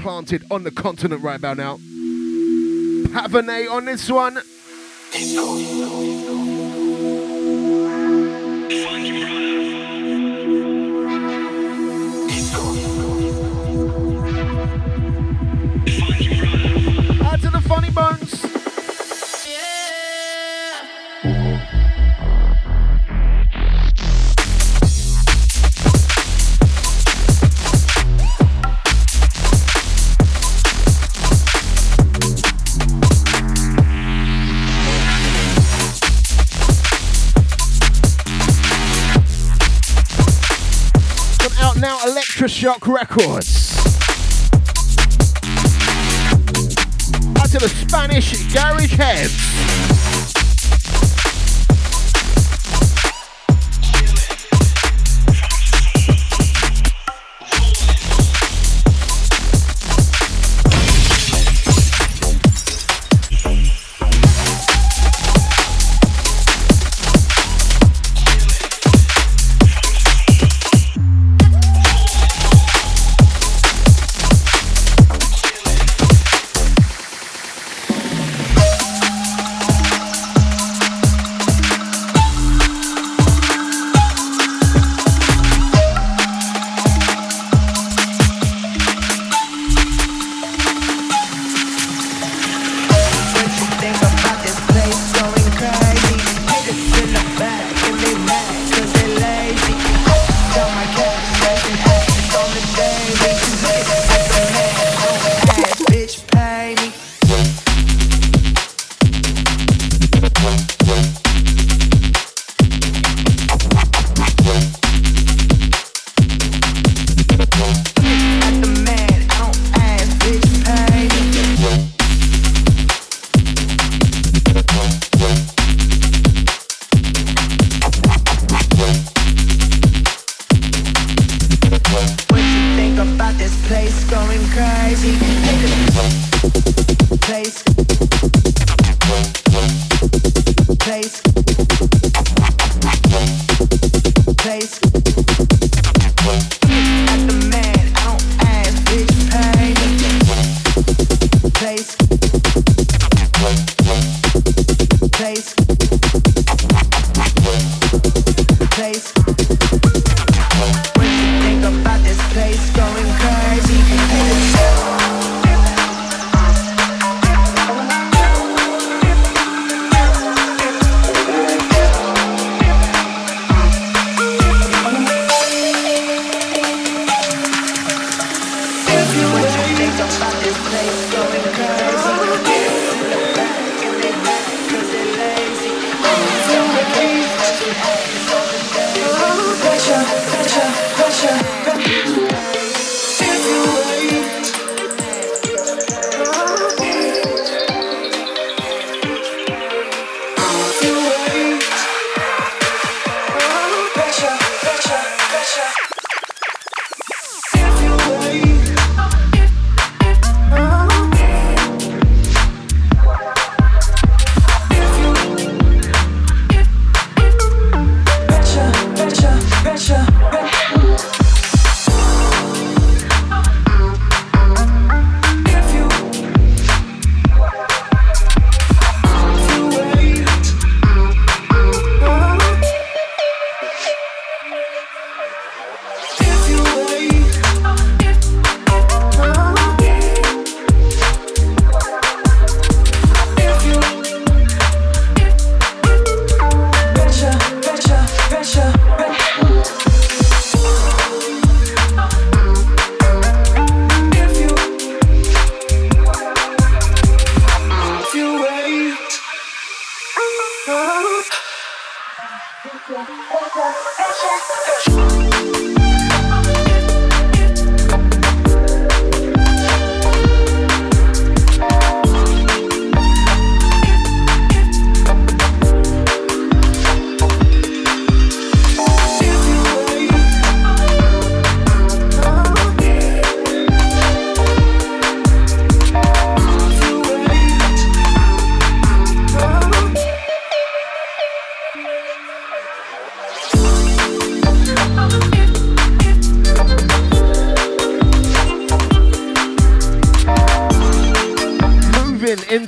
planted on the continent right about now. Pavane on this one. Electroshock Records. Out to the Spanish Garage Heads.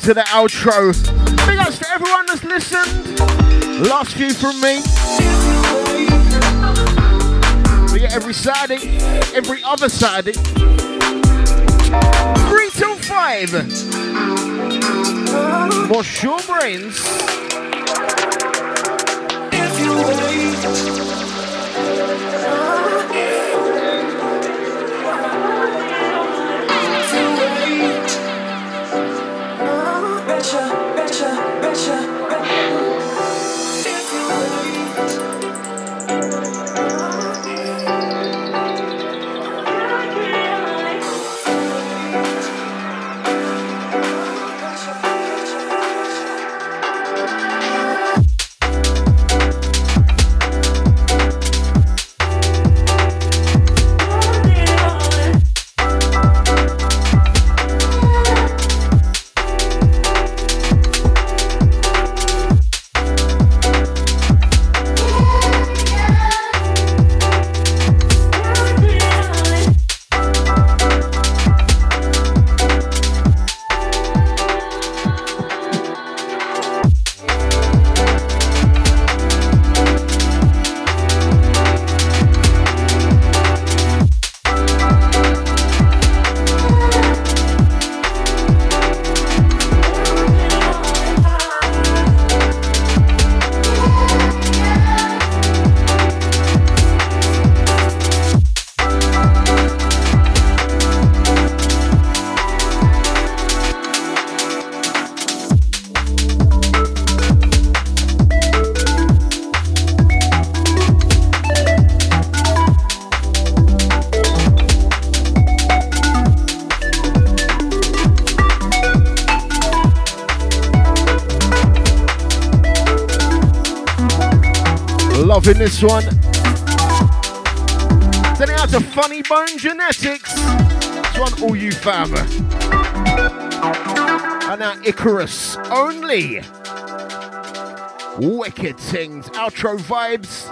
Into the outro. Big ups to everyone that's listened. Last few from me. We get every Saturday, every other Saturday. Three till five. More sure brains. This one. Sending out to Funny Bone Genetics. This one, all you fam. And now Icarus only. Wicked things. Outro vibes.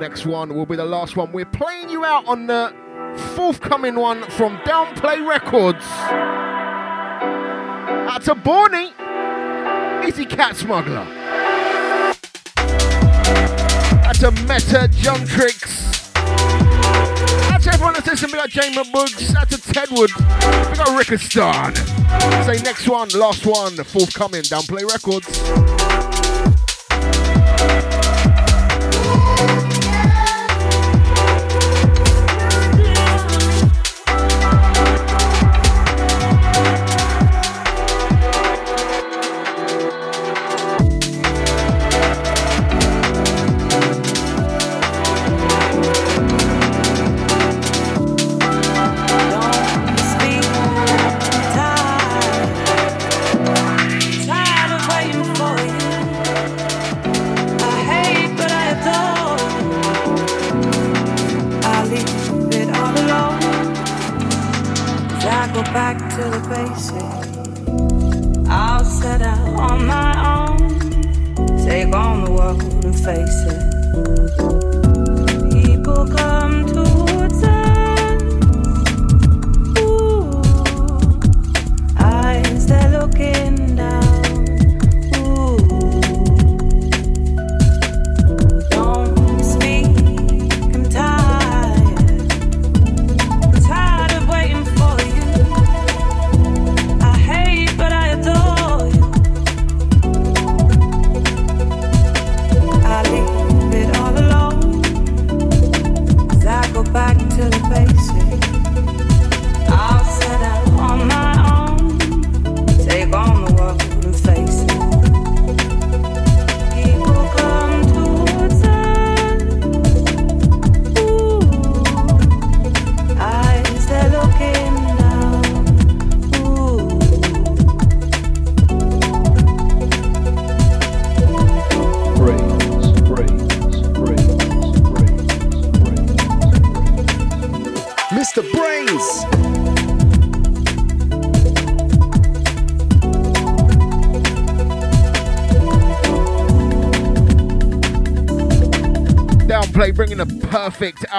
Next one will be the last one. We're playing you out on the forthcoming one from Downplay Records. Out to Borny. Easy Cat Smuggler. Out to Meta Jump Tricks. Out to everyone that's listening. We got Jay McBoogs. Out to Tedwood. We got Rickistan. Say next one, last one, forthcoming Downplay Records.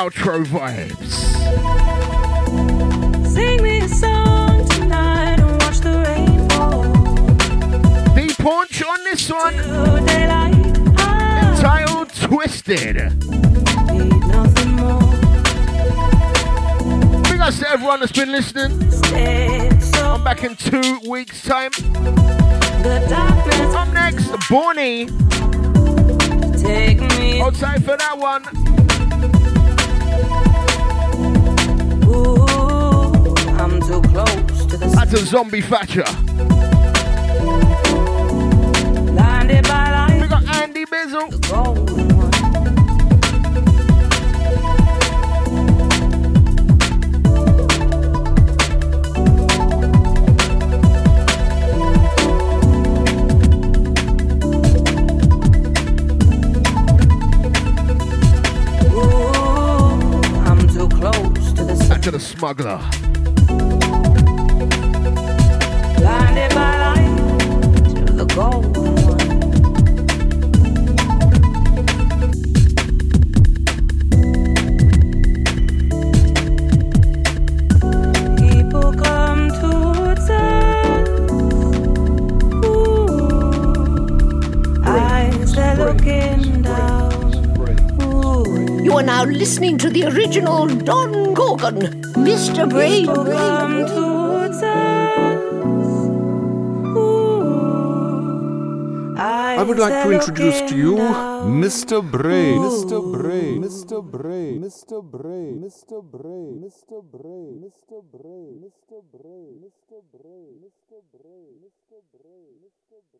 Outro vibes. Sing me a song tonight and watch the rain fall. The punch on this one. Entitled Twisted. need nothing more. Big ups to everyone that's been listening. So I'm back in two weeks' time. Up next, me. Hold for that one. That's a zombie thatcher. We got Andy Bizzle. to the smuggler. Listening to the original Don Gorgon, Mr. Brain. come towards us. Ooh, I would like to introduce to you Mr. Brain. Mr. Brain. Mr. Brain. Mr. Brain. Mr. Brain. Mr. Brain.